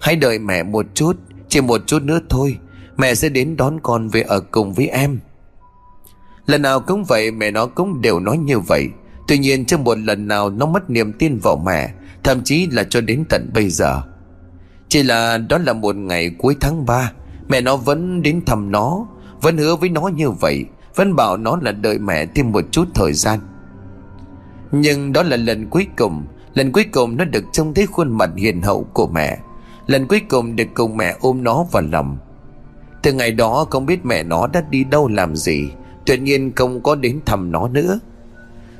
Hãy đợi mẹ một chút, Chỉ một chút nữa thôi Mẹ sẽ đến đón con về ở cùng với em. Lần nào cũng vậy, mẹ nó cũng đều nói như vậy. Tuy nhiên, trong một lần nào, nó mất niềm tin vào mẹ, Thậm chí là cho đến tận bây giờ. Chỉ là đó là một ngày cuối tháng 3 Mẹ nó vẫn đến thăm nó, Vẫn hứa với nó như vậy, Vẫn bảo nó là đợi mẹ thêm một chút thời gian. Nhưng đó là lần cuối cùng, Lần cuối cùng nó được trông thấy khuôn mặt hiền hậu của mẹ. Lần cuối cùng được cùng mẹ ôm nó vào lòng từ ngày đó không biết mẹ nó đã đi đâu làm gì. Tuyệt nhiên không có đến thăm nó nữa.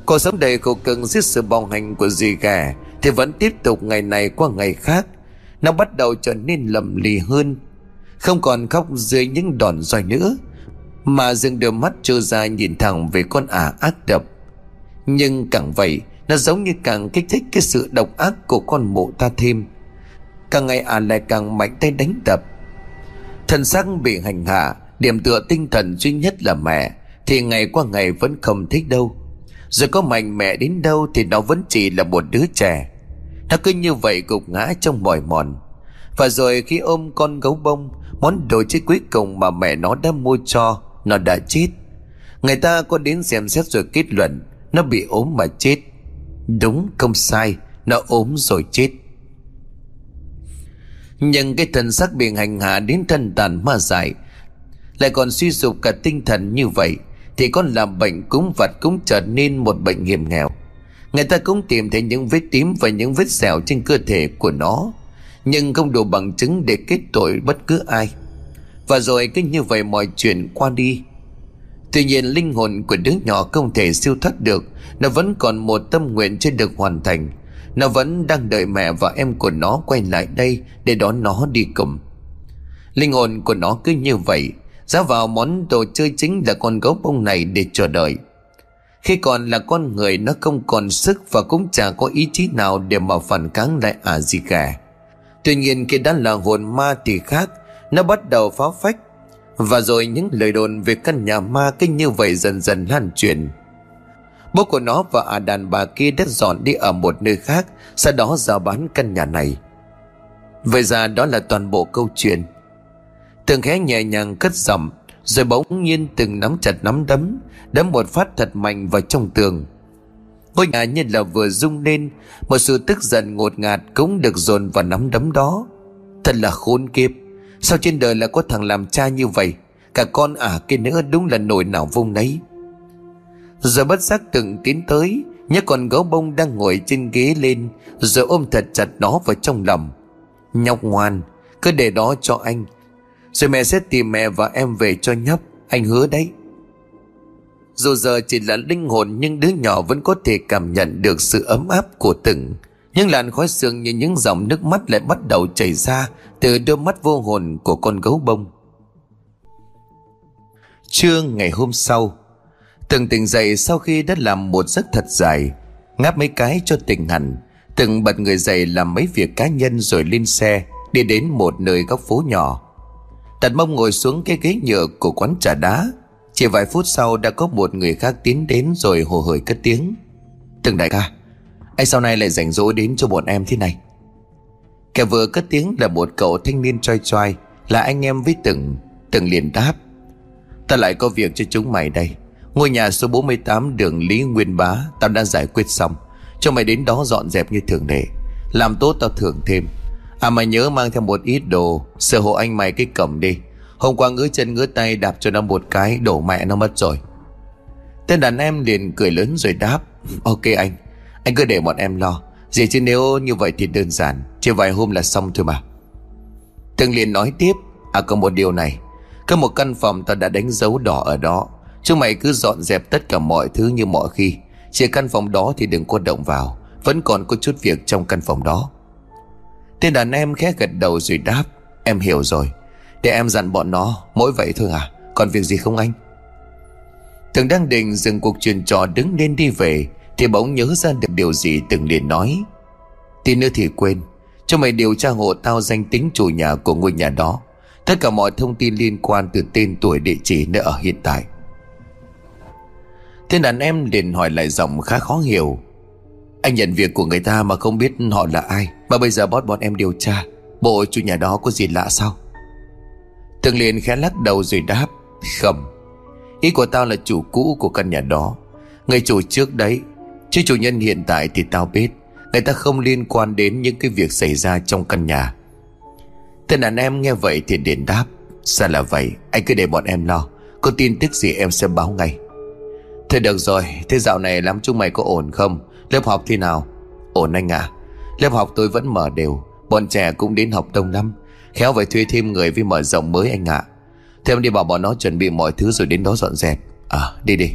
Cuộc sống đầy khổ cực giết sự bạo hành của dì gà Thì vẫn tiếp tục ngày này qua ngày khác. Nó bắt đầu trở nên lầm lì hơn. Không còn khóc dưới những đòn roi nữa, Mà dừng đôi mắt trơ ra nhìn thẳng về con ả ác độc. Nhưng càng vậy, Nó giống như càng kích thích cái sự độc ác của con mụ ta thêm. Càng ngày ả lại càng mạnh tay đánh đập. Thân xác bị hành hạ Điểm tựa tinh thần duy nhất là mẹ, Thì ngày qua ngày vẫn không thích đâu. Rồi có mạnh mẹ đến đâu Thì nó vẫn chỉ là một đứa trẻ. Nó cứ như vậy gục ngã trong mỏi mòn. Và rồi khi ôm con gấu bông, Món đồ chơi cuối cùng mà mẹ nó đã mua cho, Nó đã chết. Người ta có đến xem xét rồi kết luận, Nó bị ốm mà chết. Đúng, không sai, Nó ốm rồi chết nhưng cái thân xác bị hành hạ đến thân tàn ma dại, Lại còn suy sụp cả tinh thần như vậy, Thì con làm bệnh cúng vật cũng trở nên một bệnh hiểm nghèo. Người ta cũng tìm thấy những vết tím và những vết sẹo trên cơ thể của nó, Nhưng không đủ bằng chứng để kết tội bất cứ ai. Và rồi cứ như vậy mọi chuyện qua đi. Tuy nhiên linh hồn của đứa nhỏ không thể siêu thoát được, Nó vẫn còn một tâm nguyện chưa được hoàn thành. Nó vẫn đang đợi mẹ và em của nó quay lại đây Để đón nó đi cùng. Linh hồn của nó cứ như vậy, Giá vào món đồ chơi chính là con gấu bông này để chờ đợi. Khi còn là con người, nó không còn sức Và cũng chả có ý chí nào để mà phản kháng lại à gì cả. Tuy nhiên, khi đã là hồn ma thì khác, Nó bắt đầu phá phách. Và rồi những lời đồn về căn nhà ma kinh như vậy dần dần lan truyền. Bố của nó và à đàn bà kia đã dọn đi ở một nơi khác, Sau đó giao bán căn nhà này. Vậy ra đó là toàn bộ câu chuyện. Tường khẽ nhẹ nhàng cất giọng, Rồi bỗng nhiên từng nắm chặt nắm đấm Đấm một phát thật mạnh vào trong tường. Ngôi nhà như là vừa rung lên, Một sự tức giận ngột ngạt Cũng được dồn vào nắm đấm đó. Thật là khốn kiếp, Sao trên đời lại có thằng làm cha như vậy? Cả con ả à kia nữa đúng là nổi nào vung nấy. Rồi bất giác từng tiến tới Nhắc con gấu bông đang ngồi trên ghế lên Rồi ôm thật chặt nó vào trong lòng. Nhóc ngoan, Cứ để đó cho anh, rồi mẹ sẽ tìm mẹ và em về cho nhóc, Anh hứa đấy. Dù giờ chỉ là linh hồn Nhưng đứa nhỏ vẫn có thể cảm nhận được sự ấm áp của từng. Những làn khói sương như những dòng nước mắt lại bắt đầu chảy ra Từ đôi mắt vô hồn của con gấu bông. Trưa ngày hôm sau Từng tỉnh dậy sau khi đã làm một giấc thật dài, Ngáp mấy cái cho tỉnh hẳn. Từng bật người dậy làm mấy việc cá nhân rồi lên xe, Đi đến một nơi góc phố nhỏ. Tần mông ngồi xuống cái ghế nhựa của quán trà đá. Chỉ vài phút sau đã có một người khác tiến đến rồi hồ hởi cất tiếng. Từng đại ca, Anh sau này lại rảnh rỗi đến cho bọn em thế này. Kẻ vừa cất tiếng là một cậu thanh niên choi choi, Là anh em với Từng Từng liền đáp, Ta lại có việc cho chúng mày đây. Ngôi nhà số 48 đường Lý Nguyên Bá, Tao đã giải quyết xong. Cho mày đến đó dọn dẹp như thường lệ. Làm tốt tao thưởng thêm. À mày nhớ mang theo một ít đồ. Sợ hộ anh mày cái cẩm đi. Hôm qua ngứa chân ngứa tay đạp cho nó một cái, Đổ mẹ nó mất rồi. Tên đàn em liền cười lớn rồi đáp, Ok anh Anh cứ để bọn em lo. Gì chứ nếu như vậy thì đơn giản, Chỉ vài hôm là xong thôi mà. Từng liền nói tiếp À có một điều này. Có một căn phòng tao đã đánh dấu đỏ ở đó. Chúng mày cứ dọn dẹp tất cả mọi thứ như mọi khi. Chỉ căn phòng đó thì đừng có động vào. Vẫn còn có chút việc trong căn phòng đó. Tên đàn em khẽ gật đầu rồi đáp, Em hiểu rồi. Để em dặn bọn nó, Mỗi vậy thôi à? Còn việc gì không anh? Từng đang định dừng cuộc chuyện trò đứng lên đi về, Thì bỗng nhớ ra được điều gì từng liền nói. Tí nữa thì quên. Cho mày điều tra hộ tao danh tính chủ nhà của ngôi nhà đó. Tất cả mọi thông tin liên quan từ tên tuổi, địa chỉ nơi ở hiện tại. Tên đàn em liền hỏi lại giọng khá khó hiểu. Anh nhận việc của người ta mà không biết họ là ai, Mà bây giờ bót bọn em điều tra, Bộ chủ nhà đó có gì lạ sao? Tường liền khẽ lắc đầu rồi đáp, Không. Ý của tao là chủ cũ của căn nhà đó. Người chủ trước đấy, Chứ chủ nhân hiện tại thì tao biết, Người ta không liên quan đến những cái việc xảy ra trong căn nhà. Tên đàn em nghe vậy thì đền đáp, Sao là vậy? Anh cứ để bọn em lo, Có tin tức gì em sẽ báo ngay thế được rồi, Thế dạo này lắm chúng mày có ổn không? Lớp học thế nào? Ổn anh à Lớp học tôi vẫn mở đều, Bọn trẻ cũng đến học đông lắm. Khéo phải thuê thêm người vì mở rộng mới anh ạ. À. Thêm đi bảo bọn nó chuẩn bị mọi thứ rồi đến đó dọn dẹp. À đi đi.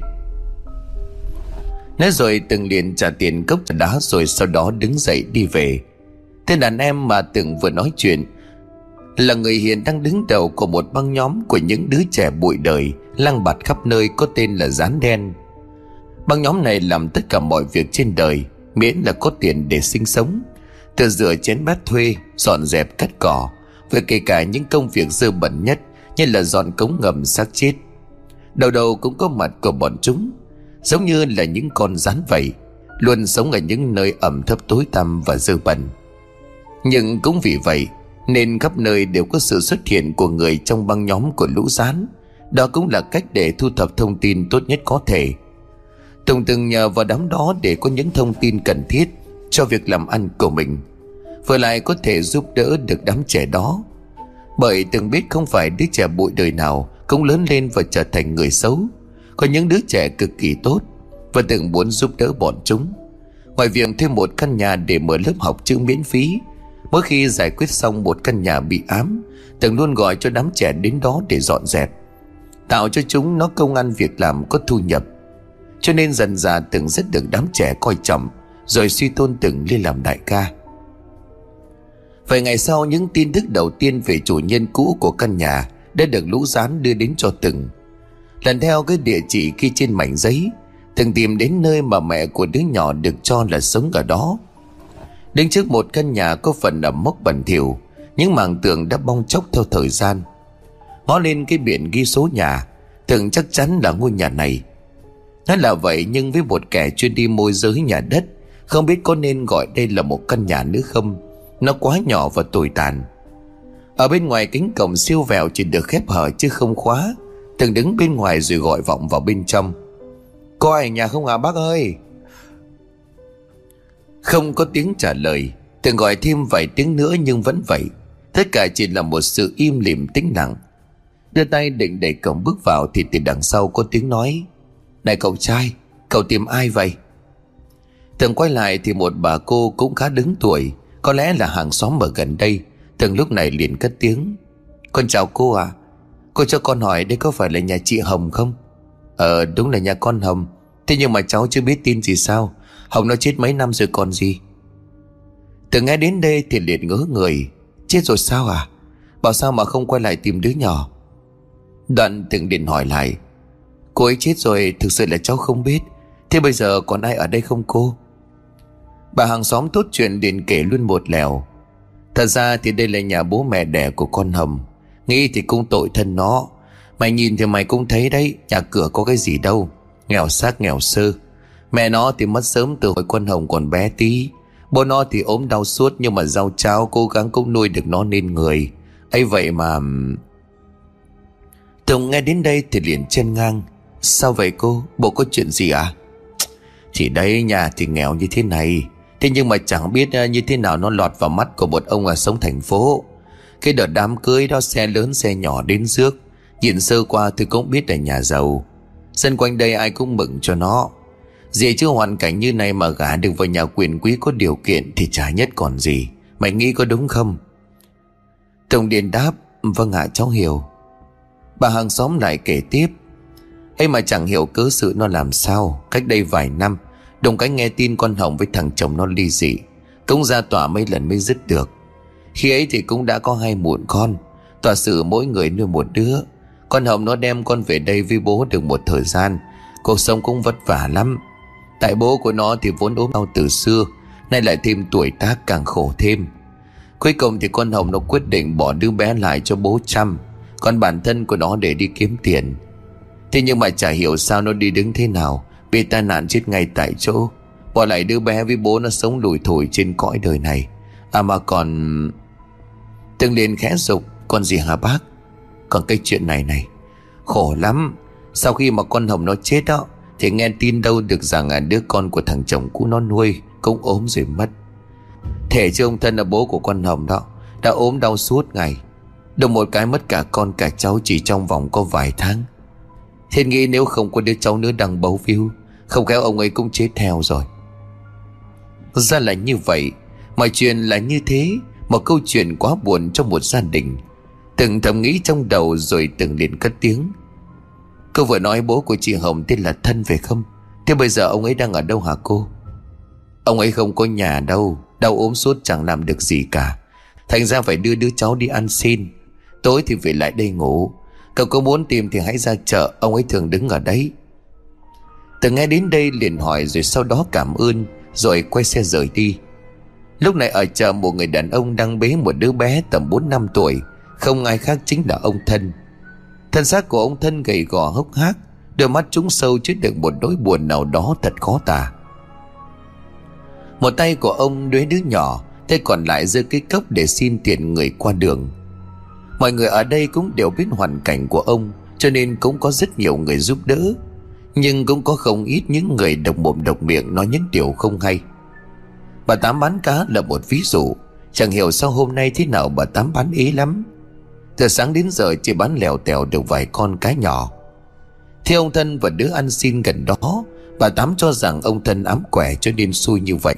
Nói rồi từng liền trả tiền cốc trà đá rồi sau đó đứng dậy đi về. Tên đàn em mà từng vừa nói chuyện là người hiện đang đứng đầu của một băng nhóm của những đứa trẻ bụi đời, Lăng bạt khắp nơi có tên là Rán Đen. Băng nhóm này làm tất cả mọi việc trên đời, Miễn là có tiền để sinh sống. Từ rửa chén bát thuê, Dọn dẹp cắt cỏ Và kể cả những công việc dơ bẩn nhất Như là dọn cống ngầm xác chết. Đầu đầu cũng có mặt của bọn chúng, Giống như là những con rắn vậy, Luôn sống ở những nơi ẩm thấp tối tăm và dơ bẩn. Nhưng cũng vì vậy nên khắp nơi đều có sự xuất hiện của người trong băng nhóm của lũ rán. Đó cũng là cách để thu thập thông tin tốt nhất có thể. Tùng từng nhờ vào đám đó để có những thông tin cần thiết cho việc làm ăn của mình. Vừa lại có thể giúp đỡ được đám trẻ đó. Bởi từng biết không phải đứa trẻ bụi đời nào cũng lớn lên và trở thành người xấu. Có những đứa trẻ cực kỳ tốt Và từng muốn giúp đỡ bọn chúng. Ngoài việc thêm một căn nhà để mở lớp học chữ miễn phí Mỗi khi giải quyết xong một căn nhà bị ám Tường luôn gọi cho đám trẻ đến đó để dọn dẹp, Tạo cho chúng nó công ăn việc làm có thu nhập. Cho nên dần dà Tường rất được đám trẻ coi trọng, Rồi suy tôn Tường lên làm đại ca. Vài ngày sau, những tin tức đầu tiên về chủ nhân cũ của căn nhà Đã được lũ rán đưa đến cho Tường Lần theo cái địa chỉ ghi trên mảnh giấy, Từng tìm đến nơi mà mẹ của đứa nhỏ được cho là sống ở đó. Đứng trước một căn nhà có phần ẩm mốc bẩn thỉu, Những mảng tường đã bong chóc theo thời gian. Ngó lên cái biển ghi số nhà Thường chắc chắn là ngôi nhà này. Nói là vậy nhưng với một kẻ chuyên đi môi giới nhà đất, Không biết có nên gọi đây là một căn nhà nữa không? Nó quá nhỏ và tồi tàn. Ở bên ngoài cánh cổng siêu vẹo chỉ được khép hở chứ không khóa Thường đứng bên ngoài rồi gọi vọng vào bên trong. Có ai nhà không à bác ơi? Không có tiếng trả lời. Từng gọi thêm vài tiếng nữa nhưng vẫn vậy. Tất cả chỉ là một sự im lìm tĩnh lặng. Đưa tay định đẩy cổng bước vào Thì từ đằng sau có tiếng nói. Này cậu trai, Cậu tìm ai vậy? Tường quay lại thì một bà cô cũng khá đứng tuổi. Có lẽ là hàng xóm ở gần đây. Tường lúc này liền cất tiếng. Con chào cô à Cô cho con hỏi đây có phải là nhà chị Hồng không? Ờ đúng là nhà con Hồng. Thế nhưng mà cháu chưa biết tin gì sao? Hồng nó chết mấy năm rồi còn gì? Từ nghe đến đây thì liền ngỡ người. Chết rồi sao à? Bảo sao mà không quay lại tìm đứa nhỏ? Đoạn từng điện hỏi lại. Cô ấy chết rồi, thực sự là cháu không biết. Thế bây giờ còn ai ở đây không cô? Bà hàng xóm tốt chuyện điện kể luôn một lèo. Thật ra thì đây là nhà bố mẹ đẻ của con Hồng. Nghĩ thì cũng tội thân nó. Mày nhìn thì mày cũng thấy đấy, Nhà cửa có cái gì đâu. Nghèo xác nghèo sơ. Mẹ nó thì mất sớm từ hồi con Hồng còn bé tí. Bố nó thì ốm đau suốt Nhưng mà rau cháo, cố gắng cũng nuôi được nó nên người. Ấy vậy mà Tùng nghe đến đây thì liền chen ngang. Sao vậy cô? Bộ có chuyện gì à Thì đây nhà thì nghèo như thế này. Thế nhưng mà chẳng biết ờ, như thế nào Nó lọt vào mắt của một ông ở sống thành phố. Cái đợt đám cưới đó, Xe lớn, xe nhỏ đến rước. Nhìn sơ qua thì cũng biết là nhà giàu. Dân quanh đây ai cũng mừng cho nó. Dì chưa hoàn cảnh như này mà gả được vào nhà quyền quý có điều kiện Thì chả nhất còn gì. Mày nghĩ có đúng không? Tổng Điền đáp Vâng ạ, cháu hiểu. Bà hàng xóm lại kể tiếp, ấy mà chẳng hiểu cớ sự nó làm sao. Cách đây vài năm, Đồng cái nghe tin con Hồng với thằng chồng nó ly dị, Cũng ra tòa mấy lần mới dứt được. Khi ấy thì cũng đã có hai muộn con. Tòa sự mỗi người nuôi một đứa. Con Hồng nó đem con về đây với bố được một thời gian. Cuộc sống cũng vất vả lắm. Tại bố của nó thì vốn ốm đau từ xưa, Nay lại thêm tuổi tác càng khổ thêm. Cuối cùng thì con Hồng nó quyết định bỏ đứa bé lại cho bố chăm, Còn bản thân của nó để đi kiếm tiền. Thế nhưng mà chả hiểu sao nó đi đứng thế nào, Bị tai nạn chết ngay tại chỗ. Bỏ lại đứa bé với bố nó sống lủi thủi trên cõi đời này. À mà còn Từng liền khẽ dục con gì hả bác? Còn cái chuyện này này, Khổ lắm. Sau khi mà con Hồng nó chết đó thì nghe tin đâu được rằng à, đứa con của thằng chồng cũ nó nuôi Cũng ốm rồi mất. Thể chứ ông thân là bố của con Hồng đó Đã ốm đau suốt ngày. Đồng một cái mất cả con cả cháu chỉ trong vòng có vài tháng. Thiên nghĩ nếu không có đứa cháu nữa đang bấu víu Không khéo ông ấy cũng chết theo rồi. Ra là như vậy Mọi chuyện là như thế Một câu chuyện quá buồn trong một gia đình. Từng thầm nghĩ trong đầu rồi từng liền cất tiếng. Cô vừa nói bố của chị Hồng tên là Thân về không? Thế bây giờ ông ấy đang ở đâu hả cô? Ông ấy không có nhà đâu, Đau ốm suốt chẳng làm được gì cả. Thành ra phải đưa đứa cháu đi ăn xin. Tối thì về lại đây ngủ. Cậu có muốn tìm thì hãy ra chợ, Ông ấy thường đứng ở đấy. Từ nghe đến đây liền hỏi rồi sau đó cảm ơn, Rồi quay xe rời đi. Lúc này ở chợ một người đàn ông đang bế một đứa bé tầm 4 năm tuổi. Không ai khác chính là ông Thân. Thân xác của ông Thân gầy gò hốc hác, Đôi mắt trúng sâu chứa đựng một nỗi buồn nào đó thật khó tả. Một tay của ông đuế đứa nhỏ Tay còn lại giơ cái cốc để xin tiền người qua đường. Mọi người ở đây cũng đều biết hoàn cảnh của ông, Cho nên cũng có rất nhiều người giúp đỡ. Nhưng cũng có không ít những người độc mồm độc miệng nói những điều không hay. Bà Tám bán cá là một ví dụ, Chẳng hiểu sao hôm nay thế nào bà Tám bán ý lắm. Từ sáng đến giờ chỉ bán lèo tèo được vài con cá nhỏ. Theo ông Thân và đứa ăn xin gần đó, Bà Tám cho rằng ông Thân ám quẻ cho nên xui như vậy.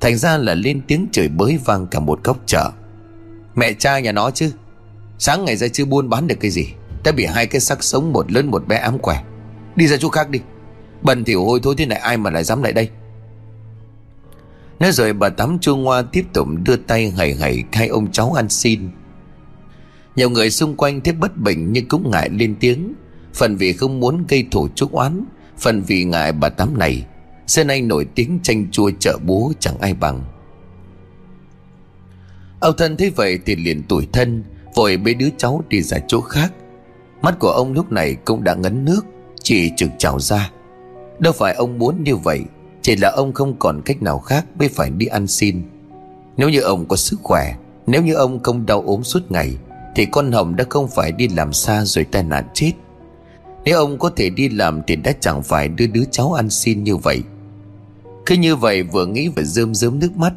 Thành ra là lên tiếng chửi bới vang cả một góc chợ. Mẹ cha nhà nó chứ, Sáng ngày ra chưa buôn bán được cái gì Đã bị hai cái xác sống một lớn một bé ám quẻ. Đi ra chỗ khác đi, Bần thiểu hôi thối thế này ai mà lại dám lại đây? Nói rồi bà Tám chua Ngoa tiếp tục đưa tay hầy hầy khai ông cháu ăn xin. Nhiều người xung quanh thấy bất bình nhưng cũng ngại lên tiếng. Phần vì không muốn gây thổ chúc oán, Phần vì ngại bà Tám này. Xưa nay nổi tiếng tranh chua chợ búa chẳng ai bằng. Ông thân thấy vậy thì liền tủi thân, Vội bế đứa cháu đi ra chỗ khác. Mắt của ông lúc này cũng đã ngấn nước, Chỉ trực trào ra. Đâu phải ông muốn như vậy, Chỉ là ông không còn cách nào khác Mới phải đi ăn xin. Nếu như ông có sức khỏe, Nếu như ông không đau ốm suốt ngày thì con Hồng đã không phải đi làm xa rồi tai nạn chết. Nếu ông có thể đi làm Thì đã chẳng phải đưa đứa cháu ăn xin như vậy. Cứ như vậy vừa nghĩ và rơm rớm nước mắt,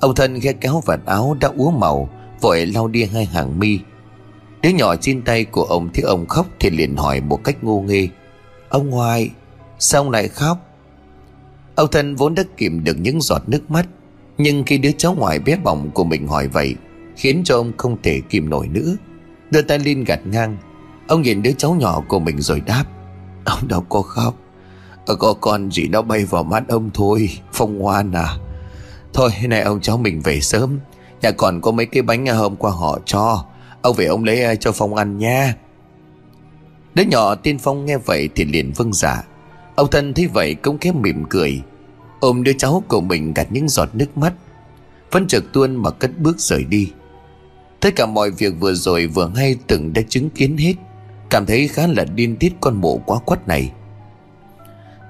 Ông thân khe kéo vạt áo đã úa màu, Vội lau đi hai hàng mi. Đứa nhỏ trên tay của ông thấy ông khóc Thì liền hỏi một cách ngô nghê, Ông ngoại, Sao ông lại khóc? Ông thân vốn đã kìm được những giọt nước mắt, Nhưng khi đứa cháu ngoại bé bỏng của mình hỏi vậy Khiến cho ông không thể kìm nổi nữa. Đưa tay lên gạt ngang. Ông nhìn đứa cháu nhỏ của mình rồi đáp. Ông đâu có khóc. Có con gì nó bay vào mắt ông thôi, Phong ngoan à. Thôi, này ông cháu mình về sớm. Nhà còn có mấy cái bánh hôm qua họ cho. Ông về ông lấy à, cho Phong ăn nha Đứa nhỏ tiên Phong nghe vậy thì liền vâng dạ. Ông thân thấy vậy cũng khép mỉm cười. Ôm đứa cháu của mình gạt những giọt nước mắt. Vẫn trực tuôn mà cất bước rời đi. Tất cả mọi việc vừa rồi vừa hay từng đã chứng kiến hết. Cảm thấy khá là điên tiết con mộ quá quắt này.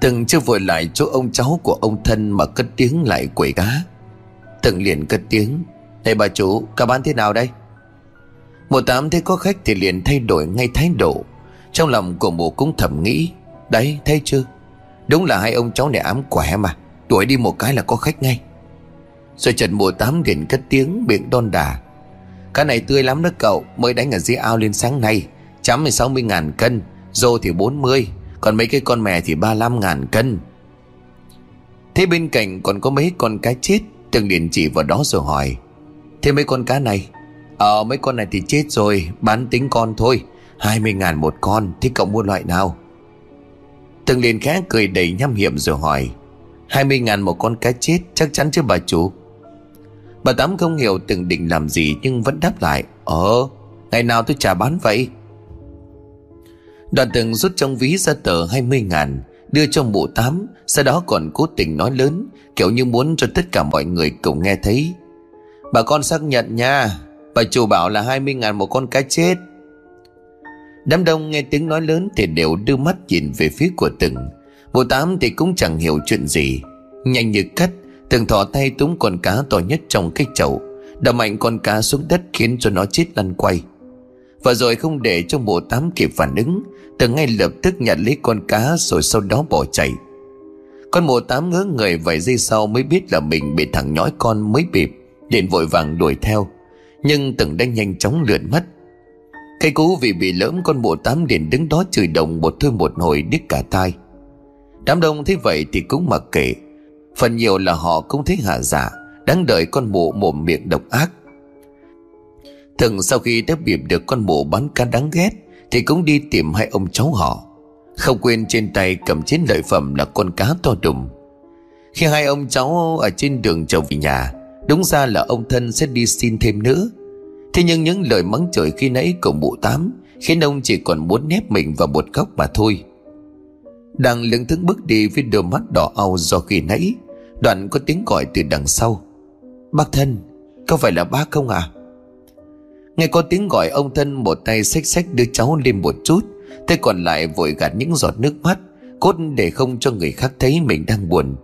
Từng chưa vội lại chỗ ông cháu của ông thân mà cất tiếng lại quẩy cá. Từng liền cất tiếng, Này bà chủ cả bán thế nào đây? Một tám thấy có khách thì liền thay đổi ngay thái độ. Trong lòng của mộ cũng thầm nghĩ, Đấy, thấy chưa? Đúng là hai ông cháu này ám quẻ mà, Đuổi đi một cái là có khách ngay. Rồi trần mùa tám liền cất tiếng miệng đon đà Cá này tươi lắm đó cậu, Mới đánh ở dưới ao lên sáng nay. Chấm thì 60 ngàn cân, Rô thì 40 Còn mấy cái con mè thì 35 ngàn cân. Thế bên cạnh còn có mấy con cá chết Tường liền chỉ vào đó rồi hỏi. Thế mấy con cá này? Ờ mấy con này thì chết rồi, Bán tính con thôi 20 ngàn một con, Thế cậu mua loại nào? Tường liền khẽ cười đầy nhăm hiểm rồi hỏi. 20 ngàn một con cá chết, Chắc chắn chứ bà chủ? Bà Tám không hiểu từng định làm gì Nhưng vẫn đáp lại Ờ ngày nào tôi trả bán vậy? Đoàn từng rút trong ví ra tờ 20 ngàn, Đưa cho mụ tám, Sau đó còn cố tình nói lớn, Kiểu như muốn cho tất cả mọi người cùng nghe thấy. Bà con xác nhận nha, Bà chủ bảo là 20 ngàn một con cá chết. Đám đông nghe tiếng nói lớn Thì đều đưa mắt nhìn về phía của từng. Mụ tám thì cũng chẳng hiểu chuyện gì, Nhanh như cắt Từng thỏ tay túm con cá to nhất trong cái chậu đập mạnh con cá xuống đất Khiến cho nó chết lăn quay. Và rồi không để cho bộ tám kịp phản ứng, Từng ngay lập tức nhặt lấy con cá Rồi sau đó bỏ chạy. Con bộ tám ngớ người vài giây sau Mới biết là mình bị thằng nhói con mới bịp, liền vội vàng đuổi theo. Nhưng từng đã nhanh chóng lượn mất. Cây cú vì bị lỡm, con bộ tám liền đứng đó chửi đồng một thôi một hồi đứt cả tai. Đám đông thấy vậy thì cũng mặc kệ. Phần nhiều là họ cũng thấy hạ dạ, giả Đáng đợi con mụ mồm miệng độc ác. Thường sau khi đã bịp được con mụ bán cá đáng ghét, Thì cũng đi tìm hai ông cháu họ. Không quên trên tay cầm chiến lợi phẩm là con cá to đùng. Khi hai ông cháu ở trên đường trở về nhà, Đúng ra là ông thân sẽ đi xin thêm nữa. Thế nhưng những lời mắng chửi khi nãy của mụ tám Khiến ông chỉ còn muốn nép mình vào một góc mà thôi. Đang lững thững bước đi với đôi mắt đỏ au do khi nãy Đoạn có tiếng gọi từ đằng sau. Bác thân, Có phải là bác không à Nghe có tiếng gọi, ông thân một tay xách xách đưa cháu lên một chút Tay còn lại vội gạt những giọt nước mắt, Cốt để không cho người khác thấy mình đang buồn.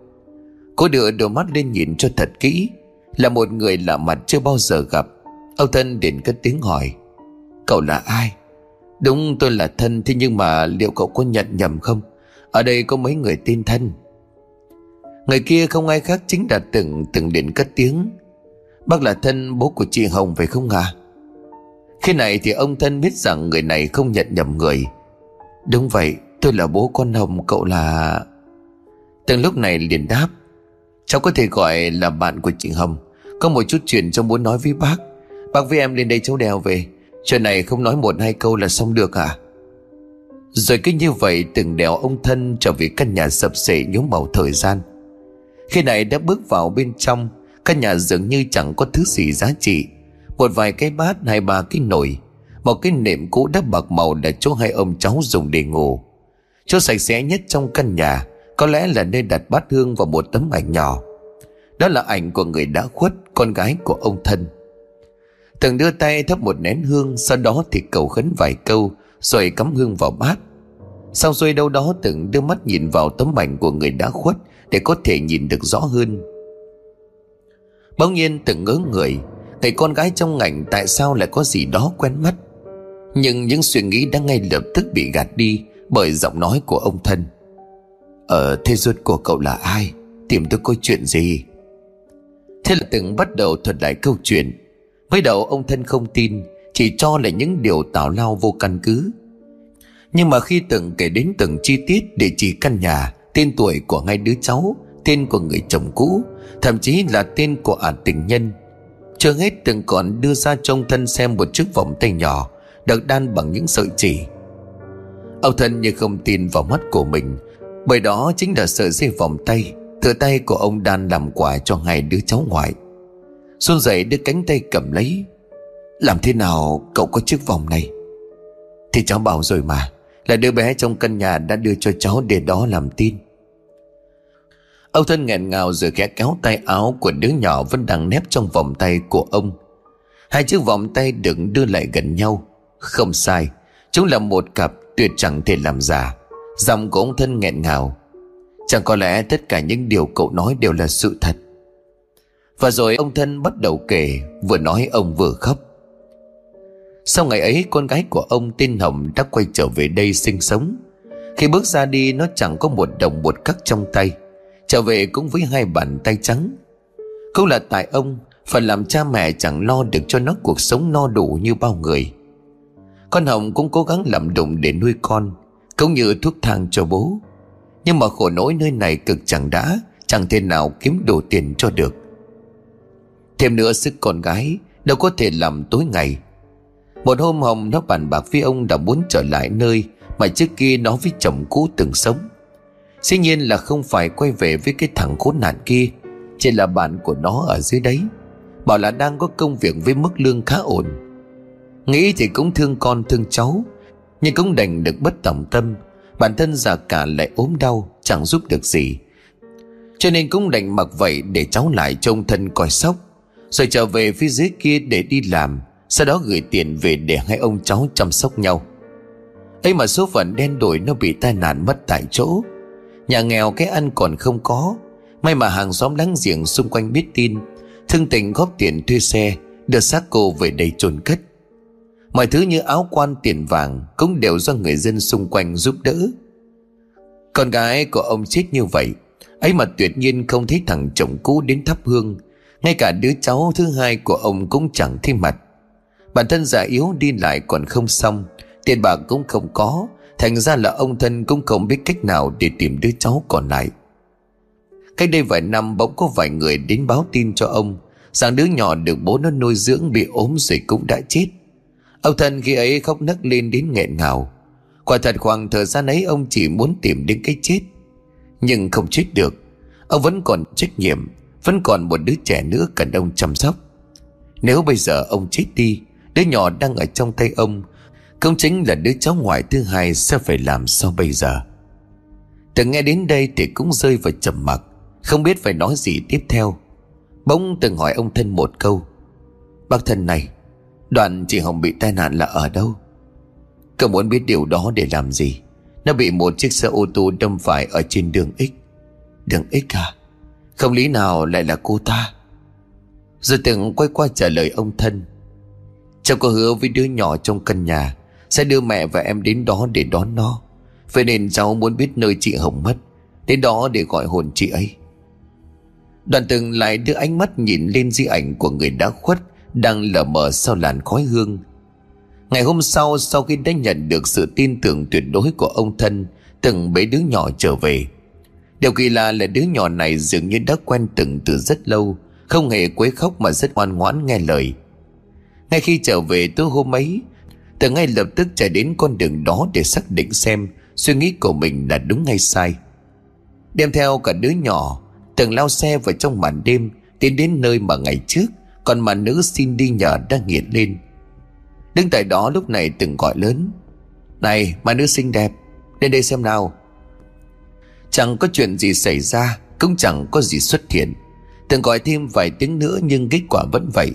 Cô đưa đôi mắt lên nhìn cho thật kỹ, Là một người lạ mặt chưa bao giờ gặp. Ông thân đến cất tiếng hỏi, Cậu là ai? Đúng, tôi là thân, Thế nhưng mà liệu cậu có nhận nhầm không? Ở đây có mấy người tin thân. Người kia không ai khác chính là từng từng điện cất tiếng. Bác là thân bố của chị Hồng phải không à Khi này thì ông thân biết rằng người này không nhận nhầm người. Đúng vậy, tôi là bố con Hồng, cậu là Từng lúc này liền đáp. Cháu có thể gọi là bạn của chị Hồng. Có một chút chuyện cháu muốn nói với bác. Bác với em lên đây cháu đèo về. Chuyện này không nói một hai câu là xong được à Rồi cứ như vậy từng đèo ông thân trở về căn nhà sập sệ nhốm màu thời gian. Khi này đã bước vào bên trong, Căn nhà dường như chẳng có thứ gì giá trị. Một vài cái bát hay ba cái nồi, Một cái nệm cũ đã bạc màu là chỗ hai ông cháu dùng để ngủ. Chỗ sạch sẽ nhất trong căn nhà Có lẽ là nơi đặt bát hương và một tấm ảnh nhỏ. Đó là ảnh của người đã khuất, Con gái của ông thân. Từng đưa tay thắp một nén hương, Sau đó thì cầu khấn vài câu, Rồi cắm hương vào bát. Sau rồi đâu đó từng đưa mắt nhìn vào tấm ảnh của người đã khuất để có thể nhìn được rõ hơn. Bỗng nhiên từng ngớ người, thầy con gái trong ảnh tại sao lại có gì đó quen mắt. Nhưng những suy nghĩ đã ngay lập tức bị gạt đi Bởi giọng nói của ông thân. Ở thế ruột của cậu là ai? Tìm tôi có chuyện gì? Thế là từng bắt đầu thuật lại câu chuyện. Mới đầu ông thân không tin, Chỉ cho là những điều tào lao vô căn cứ. Nhưng mà khi từng kể đến từng chi tiết Địa chỉ căn nhà Tên tuổi của ngay đứa cháu, Tên của người chồng cũ, Thậm chí là tên của ả tình nhân. Chưa hết từng còn đưa ra trông thân xem một chiếc vòng tay nhỏ, Được đan bằng những sợi chỉ. Ông thân như không tin vào mắt của mình, Bởi đó chính là sợi dây vòng tay tự tay của ông đan làm quà cho hai đứa cháu ngoại. Xuân dậy đưa cánh tay cầm lấy. Làm thế nào cậu có chiếc vòng này? Thì cháu bảo rồi mà. Là đứa bé trong căn nhà đã đưa cho cháu để đó làm tin Ông thân nghẹn ngào rồi khẽ kéo tay áo của đứa nhỏ vẫn đang nép trong vòng tay của ông. Hai chiếc vòng tay được đưa lại gần nhau. Không sai, chúng là một cặp tuyệt chẳng thể làm giả. Giọng của ông thân nghẹn ngào. Chẳng có lẽ tất cả những điều cậu nói đều là sự thật. Và rồi ông thân bắt đầu kể, vừa nói ông vừa khóc. Sau ngày ấy, con gái của ông tên Hồng đã quay trở về đây sinh sống. Khi bước ra đi, nó chẳng có một đồng bột cắt trong tay. Trở về cũng với hai bàn tay trắng Cũng là tại ông Phần làm cha mẹ chẳng lo được cho nó cuộc sống no đủ như bao người Con Hồng cũng cố gắng làm đụng để nuôi con, Cũng như thuốc thang cho bố Nhưng mà khổ nỗi nơi này cực chẳng đã, Chẳng thể nào kiếm đủ tiền cho được Thêm nữa sức con gái Đâu có thể làm tối ngày một hôm Hồng nó bàn bạc với ông đã muốn trở lại nơi Mà trước kia nó với chồng cũ từng sống. Dĩ nhiên là không phải quay về với cái thằng khốn nạn kia, Chỉ là bạn của nó ở dưới đấy, Bảo là đang có công việc với mức lương khá ổn. Nghĩ thì cũng thương con thương cháu, Nhưng cũng đành được bất tòng tâm, Bản thân già cả lại ốm đau, Chẳng giúp được gì. Cho nên cũng đành mặc vậy để cháu lại trông thân coi sóc, Rồi trở về phía dưới kia để đi làm. Sau đó gửi tiền về để hai ông cháu chăm sóc nhau. Ấy mà số phận đen đổi nó bị tai nạn mất tại chỗ. Nhà nghèo cái ăn còn không có. May mà hàng xóm láng giềng xung quanh biết tin, Thương tình góp tiền thuê xe, Đưa xác cô về đây chôn cất. Mọi thứ như áo quan tiền vàng Cũng đều do người dân xung quanh giúp đỡ. Con gái của ông chết như vậy, ấy mà tuyệt nhiên không thấy thằng chồng cũ đến thắp hương. Ngay cả đứa cháu thứ hai của ông cũng chẳng thấy mặt. Bản thân già yếu đi lại còn không xong, Tiền bạc cũng không có, Thành ra là ông thân cũng không biết cách nào để tìm đứa cháu còn lại. Cách đây vài năm, bỗng có vài người đến báo tin cho ông, Rằng đứa nhỏ được bố nó nuôi dưỡng bị ốm rồi cũng đã chết. Ông thân khi ấy khóc nấc lên đến nghẹn ngào. Quả thật khoảng thời gian ấy, ông chỉ muốn tìm đến cái chết. Nhưng không chết được, Ông vẫn còn trách nhiệm, Vẫn còn một đứa trẻ nữa cần ông chăm sóc. Nếu bây giờ ông chết đi Đứa nhỏ đang ở trong tay ông. Cũng chính là đứa cháu ngoại thứ hai sẽ phải làm sao bây giờ? Từng nghe đến đây thì cũng rơi vào trầm mặc, Không biết phải nói gì tiếp theo. Bỗng từng hỏi ông thân một câu. Bác thân này, Đoạn chị Hồng bị tai nạn là ở đâu? Cậu muốn biết điều đó để làm gì? Nó bị một chiếc xe ô tô đâm phải Ở trên đường X. Đường X à? Không lý nào lại là cô ta. Rồi từng quay qua trả lời ông thân. Cháu có hứa với đứa nhỏ trong căn nhà, sẽ đưa mẹ và em đến đó để đón nó. Vậy nên cháu muốn biết nơi chị Hồng mất, Đến đó để gọi hồn chị ấy. Đoàn từng lại đưa ánh mắt nhìn lên di ảnh của người đã khuất Đang lờ mờ sau làn khói hương. Ngày hôm sau sau khi đã nhận được sự tin tưởng tuyệt đối của ông thân, Từng bế đứa nhỏ trở về. Điều kỳ lạ là đứa nhỏ này dường như đã quen từng từ rất lâu, Không hề quấy khóc mà rất ngoan ngoãn nghe lời. Ngay khi trở về tối hôm ấy Tường ngay lập tức chạy đến con đường đó để xác định xem Suy nghĩ của mình là đúng hay sai. Đem theo cả đứa nhỏ Tường lao xe vào trong màn đêm, Tiến đến nơi mà ngày trước Còn mà nữ xin đi nhờ đang nghiện lên. Đứng tại đó lúc này từng gọi lớn, Này, mà nữ xinh đẹp, Lên đây xem nào. Chẳng có chuyện gì xảy ra, Cũng chẳng có gì xuất hiện. Từng gọi thêm vài tiếng nữa nhưng kết quả vẫn vậy.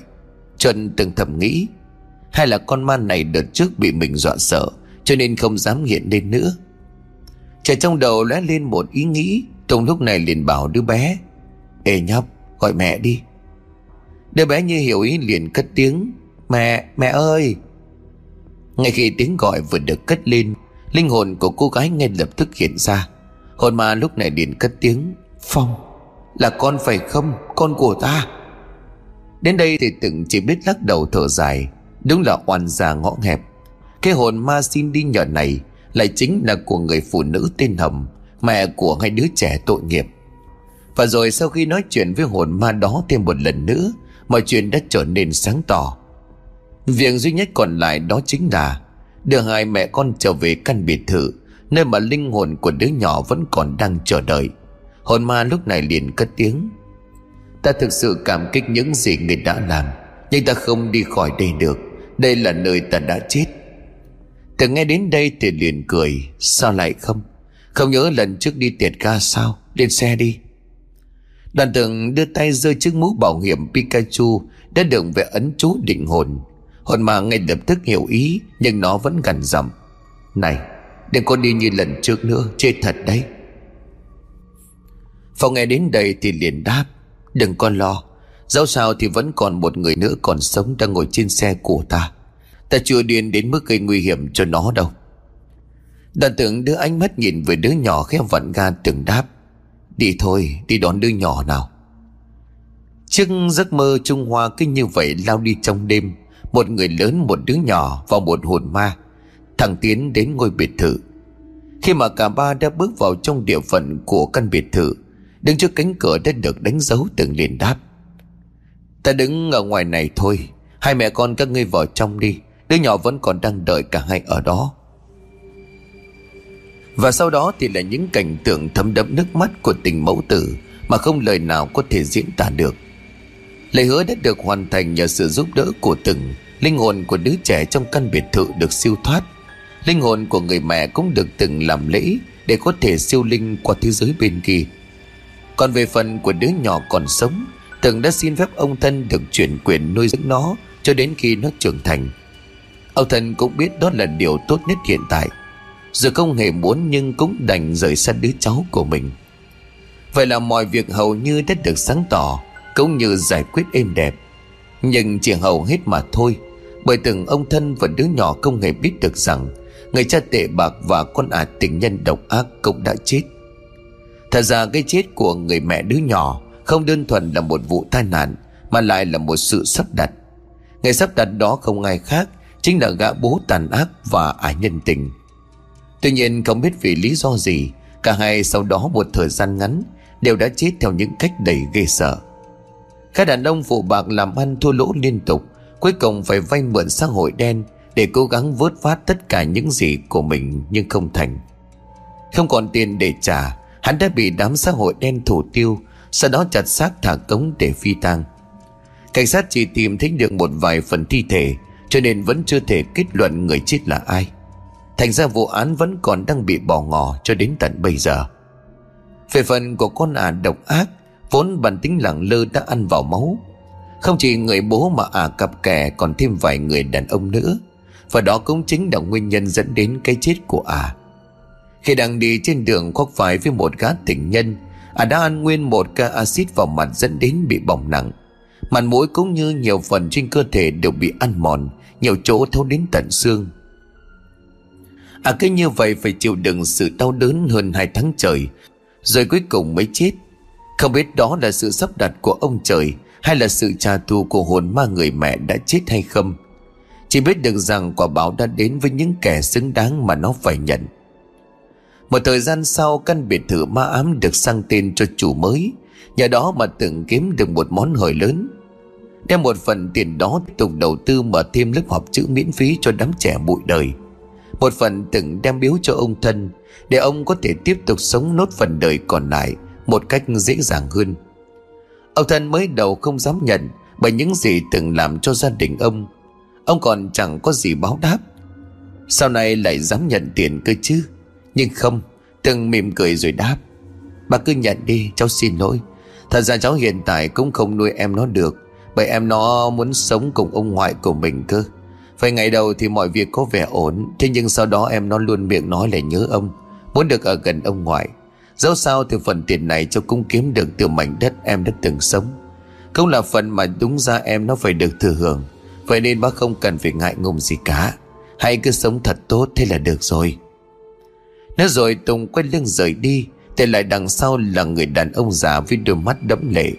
Trần từng thầm nghĩ Hay là con ma này đợt trước bị mình dọa sợ Cho nên không dám hiện lên nữa. Trẻ trong đầu lóe lên một ý nghĩ Tùng lúc này liền bảo đứa bé Ê nhóc gọi mẹ đi. Đứa bé như hiểu ý liền cất tiếng Mẹ, mẹ ơi. Ngay khi tiếng gọi vừa được cất lên Linh hồn của cô gái ngay lập tức hiện ra. Hồn ma lúc này liền cất tiếng Phong Là con phải không? Con của ta. Đến đây thì từng chỉ biết lắc đầu thở dài. Đúng là oan già ngõ hẹp. Cái hồn ma xin đi nhờ này Lại chính là của người phụ nữ tên Hầm, Mẹ của hai đứa trẻ tội nghiệp. Và rồi sau khi nói chuyện với hồn ma đó thêm một lần nữa, Mọi chuyện đã trở nên sáng tỏ. Việc duy nhất còn lại đó chính là Đưa hai mẹ con trở về căn biệt thự, Nơi mà linh hồn của đứa nhỏ vẫn còn đang chờ đợi. Hồn ma lúc này liền cất tiếng. Ta thực sự cảm kích những gì người đã làm, Nhưng ta không đi khỏi đây được. Đây là nơi ta đã chết. Từ nghe đến đây thì liền cười, Sao lại không? Không nhớ lần trước đi tiệt ca sao? Lên xe đi. Đoàn tưởng đưa tay rơi chiếc mũ bảo hiểm Pikachu Đã được về ấn chú định hồn. Hồn mà ngay lập tức hiểu ý, Nhưng nó vẫn gần giọng. Này, Đừng có đi như lần trước nữa, Chết thật đấy. Phong nghe đến đây thì liền đáp. Đừng con lo. Dẫu sao thì vẫn còn một người nữa còn sống Đang ngồi trên xe của ta. Ta chưa điên đến mức gây nguy hiểm cho nó đâu. Đoàn tưởng đưa ánh mắt nhìn về đứa nhỏ khẽ vặn ga từng đáp. Đi thôi, đi đón đứa nhỏ nào. Trước giấc mơ Trung Hoa cứ như vậy lao đi trong đêm. Một người lớn, một đứa nhỏ và một hồn ma. Thằng Tiến đến ngôi biệt thự. Khi mà cả ba đã bước vào trong địa phận của căn biệt thự Đứng trước cánh cửa đã được đánh dấu từng liền đáp. Ta đứng ở ngoài này thôi, Hai mẹ con các ngươi vào trong đi, Đứa nhỏ vẫn còn đang đợi cả hai ở đó. Và sau đó thì là những cảnh tượng thấm đẫm nước mắt của tình mẫu tử Mà không lời nào có thể diễn tả được. Lời hứa đã được hoàn thành nhờ sự giúp đỡ của từng, Linh hồn của đứa trẻ trong căn biệt thự được siêu thoát. Linh hồn của người mẹ cũng được từng làm lễ Để có thể siêu linh qua thế giới bên kia. Còn về phần của đứa nhỏ còn sống Từng đã xin phép ông thân được chuyển quyền nuôi dưỡng nó Cho đến khi nó trưởng thành. Ông thân cũng biết đó là điều tốt nhất hiện tại. Dù không hề muốn nhưng cũng đành rời xa đứa cháu của mình. Vậy là mọi việc hầu như đã được sáng tỏ, Cũng như giải quyết êm đẹp. Nhưng chỉ hầu hết mà thôi, Bởi từng ông thân và đứa nhỏ không hề biết được rằng Người cha tệ bạc và con ả tình nhân độc ác cũng đã chết. Thật ra cái chết của người mẹ đứa nhỏ Không đơn thuần là một vụ tai nạn, Mà lại là một sự sắp đặt. Người sắp đặt đó không ai khác Chính là gã bố tàn ác và ái nhân tình. Tuy nhiên không biết vì lý do gì, Cả hai sau đó một thời gian ngắn Đều đã chết theo những cách đầy ghê sợ. Các đàn ông phụ bạc làm ăn thua lỗ liên tục, Cuối cùng phải vay mượn xã hội đen để cố gắng vớt phát tất cả những gì của mình nhưng không thành. Không còn tiền để trả Hắn đã bị đám xã hội đen thủ tiêu, Sau đó chặt xác thả cống để phi tang. Cảnh sát chỉ tìm thấy được một vài phần thi thể, Cho nên vẫn chưa thể kết luận người chết là ai. Thành ra vụ án vẫn còn đang bị bỏ ngỏ cho đến tận bây giờ. Về phần của con ả độc ác, Vốn bản tính lẳng lơ đã ăn vào máu. Không chỉ người bố mà ả cặp kè còn thêm vài người đàn ông nữa. Và đó cũng chính là nguyên nhân dẫn đến cái chết của ả. à. Khi đang đi trên đường khoác phải với một gã tình nhân, Ả à đã ăn nguyên một ca axit vào mặt dẫn đến bị bỏng nặng. Mặt mũi cũng như nhiều phần trên cơ thể đều bị ăn mòn, Nhiều chỗ thấu đến tận xương. À cứ như vậy phải chịu đựng sự đau đớn hơn hai tháng trời, Rồi cuối cùng mới chết. Không biết đó là sự sắp đặt của ông trời Hay là sự trả thù của hồn ma người mẹ đã chết hay không. Chỉ biết được rằng quả báo đã đến với những kẻ xứng đáng mà nó phải nhận. Một thời gian sau, căn biệt thự ma ám được sang tên cho chủ mới. Nhờ đó mà từng kiếm được một món hời lớn. Đem một phần tiền đó tiếp tục đầu tư mở thêm lớp học chữ miễn phí cho đám trẻ bụi đời. Một phần từng đem biếu cho ông thân, Để ông có thể tiếp tục sống nốt phần đời còn lại Một cách dễ dàng hơn. Ông thân mới đầu không dám nhận Bởi những gì từng làm cho gia đình ông. Ông còn chẳng có gì báo đáp. Sau này lại dám nhận tiền cơ chứ? Nhưng không, Từng mỉm cười rồi đáp. Bà cứ nhận đi, cháu xin lỗi. Thật ra cháu hiện tại cũng không nuôi em nó được, Bởi em nó muốn sống cùng ông ngoại của mình cơ. Phải ngày đầu thì mọi việc có vẻ ổn, Thế nhưng sau đó em nó luôn miệng nói là nhớ ông, Muốn được ở gần ông ngoại. Dẫu sao thì phần tiền này cháu cũng kiếm được từ mảnh đất em đã từng sống. Cũng là phần mà đúng ra em nó phải được thừa hưởng. Vậy nên bác không cần phải ngại ngùng gì cả. Hãy cứ sống thật tốt thế là được rồi. Nói rồi Tùng quay lưng rời đi Để lại đằng sau là người đàn ông già với đôi mắt đẫm lệ.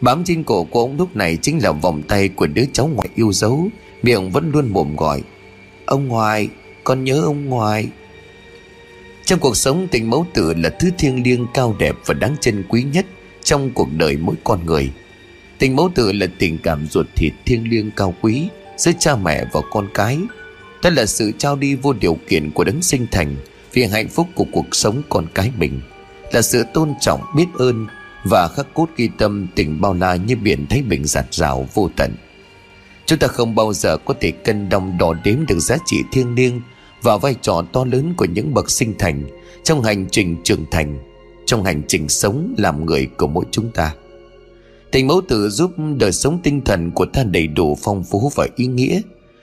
Bám trên cổ của ông lúc này chính là vòng tay của đứa cháu ngoại yêu dấu Miệng vẫn luôn mồm gọi. Ông ngoại, con nhớ ông ngoại Trong cuộc sống tình mẫu tử là thứ thiêng liêng cao đẹp và đáng trân quý nhất Trong cuộc đời mỗi con người. Tình mẫu tử là tình cảm ruột thịt thiêng liêng cao quý Giữa cha mẹ và con cái. Đó là sự trao đi vô điều kiện của đấng sinh thành. Vì hạnh phúc của cuộc sống con cái mình, Là sự tôn trọng, biết ơn Và khắc cốt ghi tâm tình bao la như biển Thái Bình giạt rào vô tận. Chúng ta không bao giờ có thể cân đong đo đếm được giá trị thiêng liêng Và vai trò to lớn của những bậc sinh thành Trong hành trình trưởng thành, Trong hành trình sống làm người của mỗi chúng ta. Tình mẫu tử giúp đời sống tinh thần của ta đầy đủ phong phú và ý nghĩa,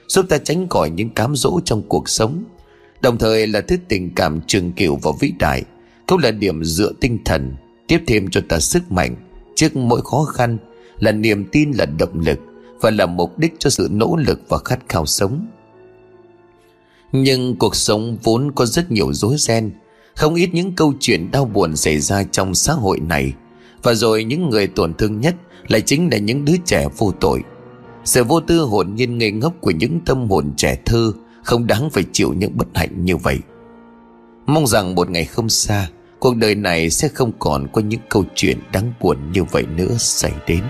Giúp ta tránh khỏi những cám dỗ trong cuộc sống Đồng thời là thứ tình cảm trường cửu và vĩ đại, Cũng là điểm dựa tinh thần, Tiếp thêm cho ta sức mạnh Trước mỗi khó khăn, Là niềm tin, là động lực Và là mục đích cho sự nỗ lực và khát khao sống. Nhưng cuộc sống vốn có rất nhiều rối ren, Không ít những câu chuyện đau buồn xảy ra trong xã hội này. Và rồi những người tổn thương nhất Lại chính là những đứa trẻ vô tội. Sự vô tư hồn nhiên ngây ngốc Của những tâm hồn trẻ thơ không đáng phải chịu những bất hạnh như vậy. Mong rằng một ngày không xa, Cuộc đời này sẽ không còn có những câu chuyện đáng buồn như vậy nữa xảy đến.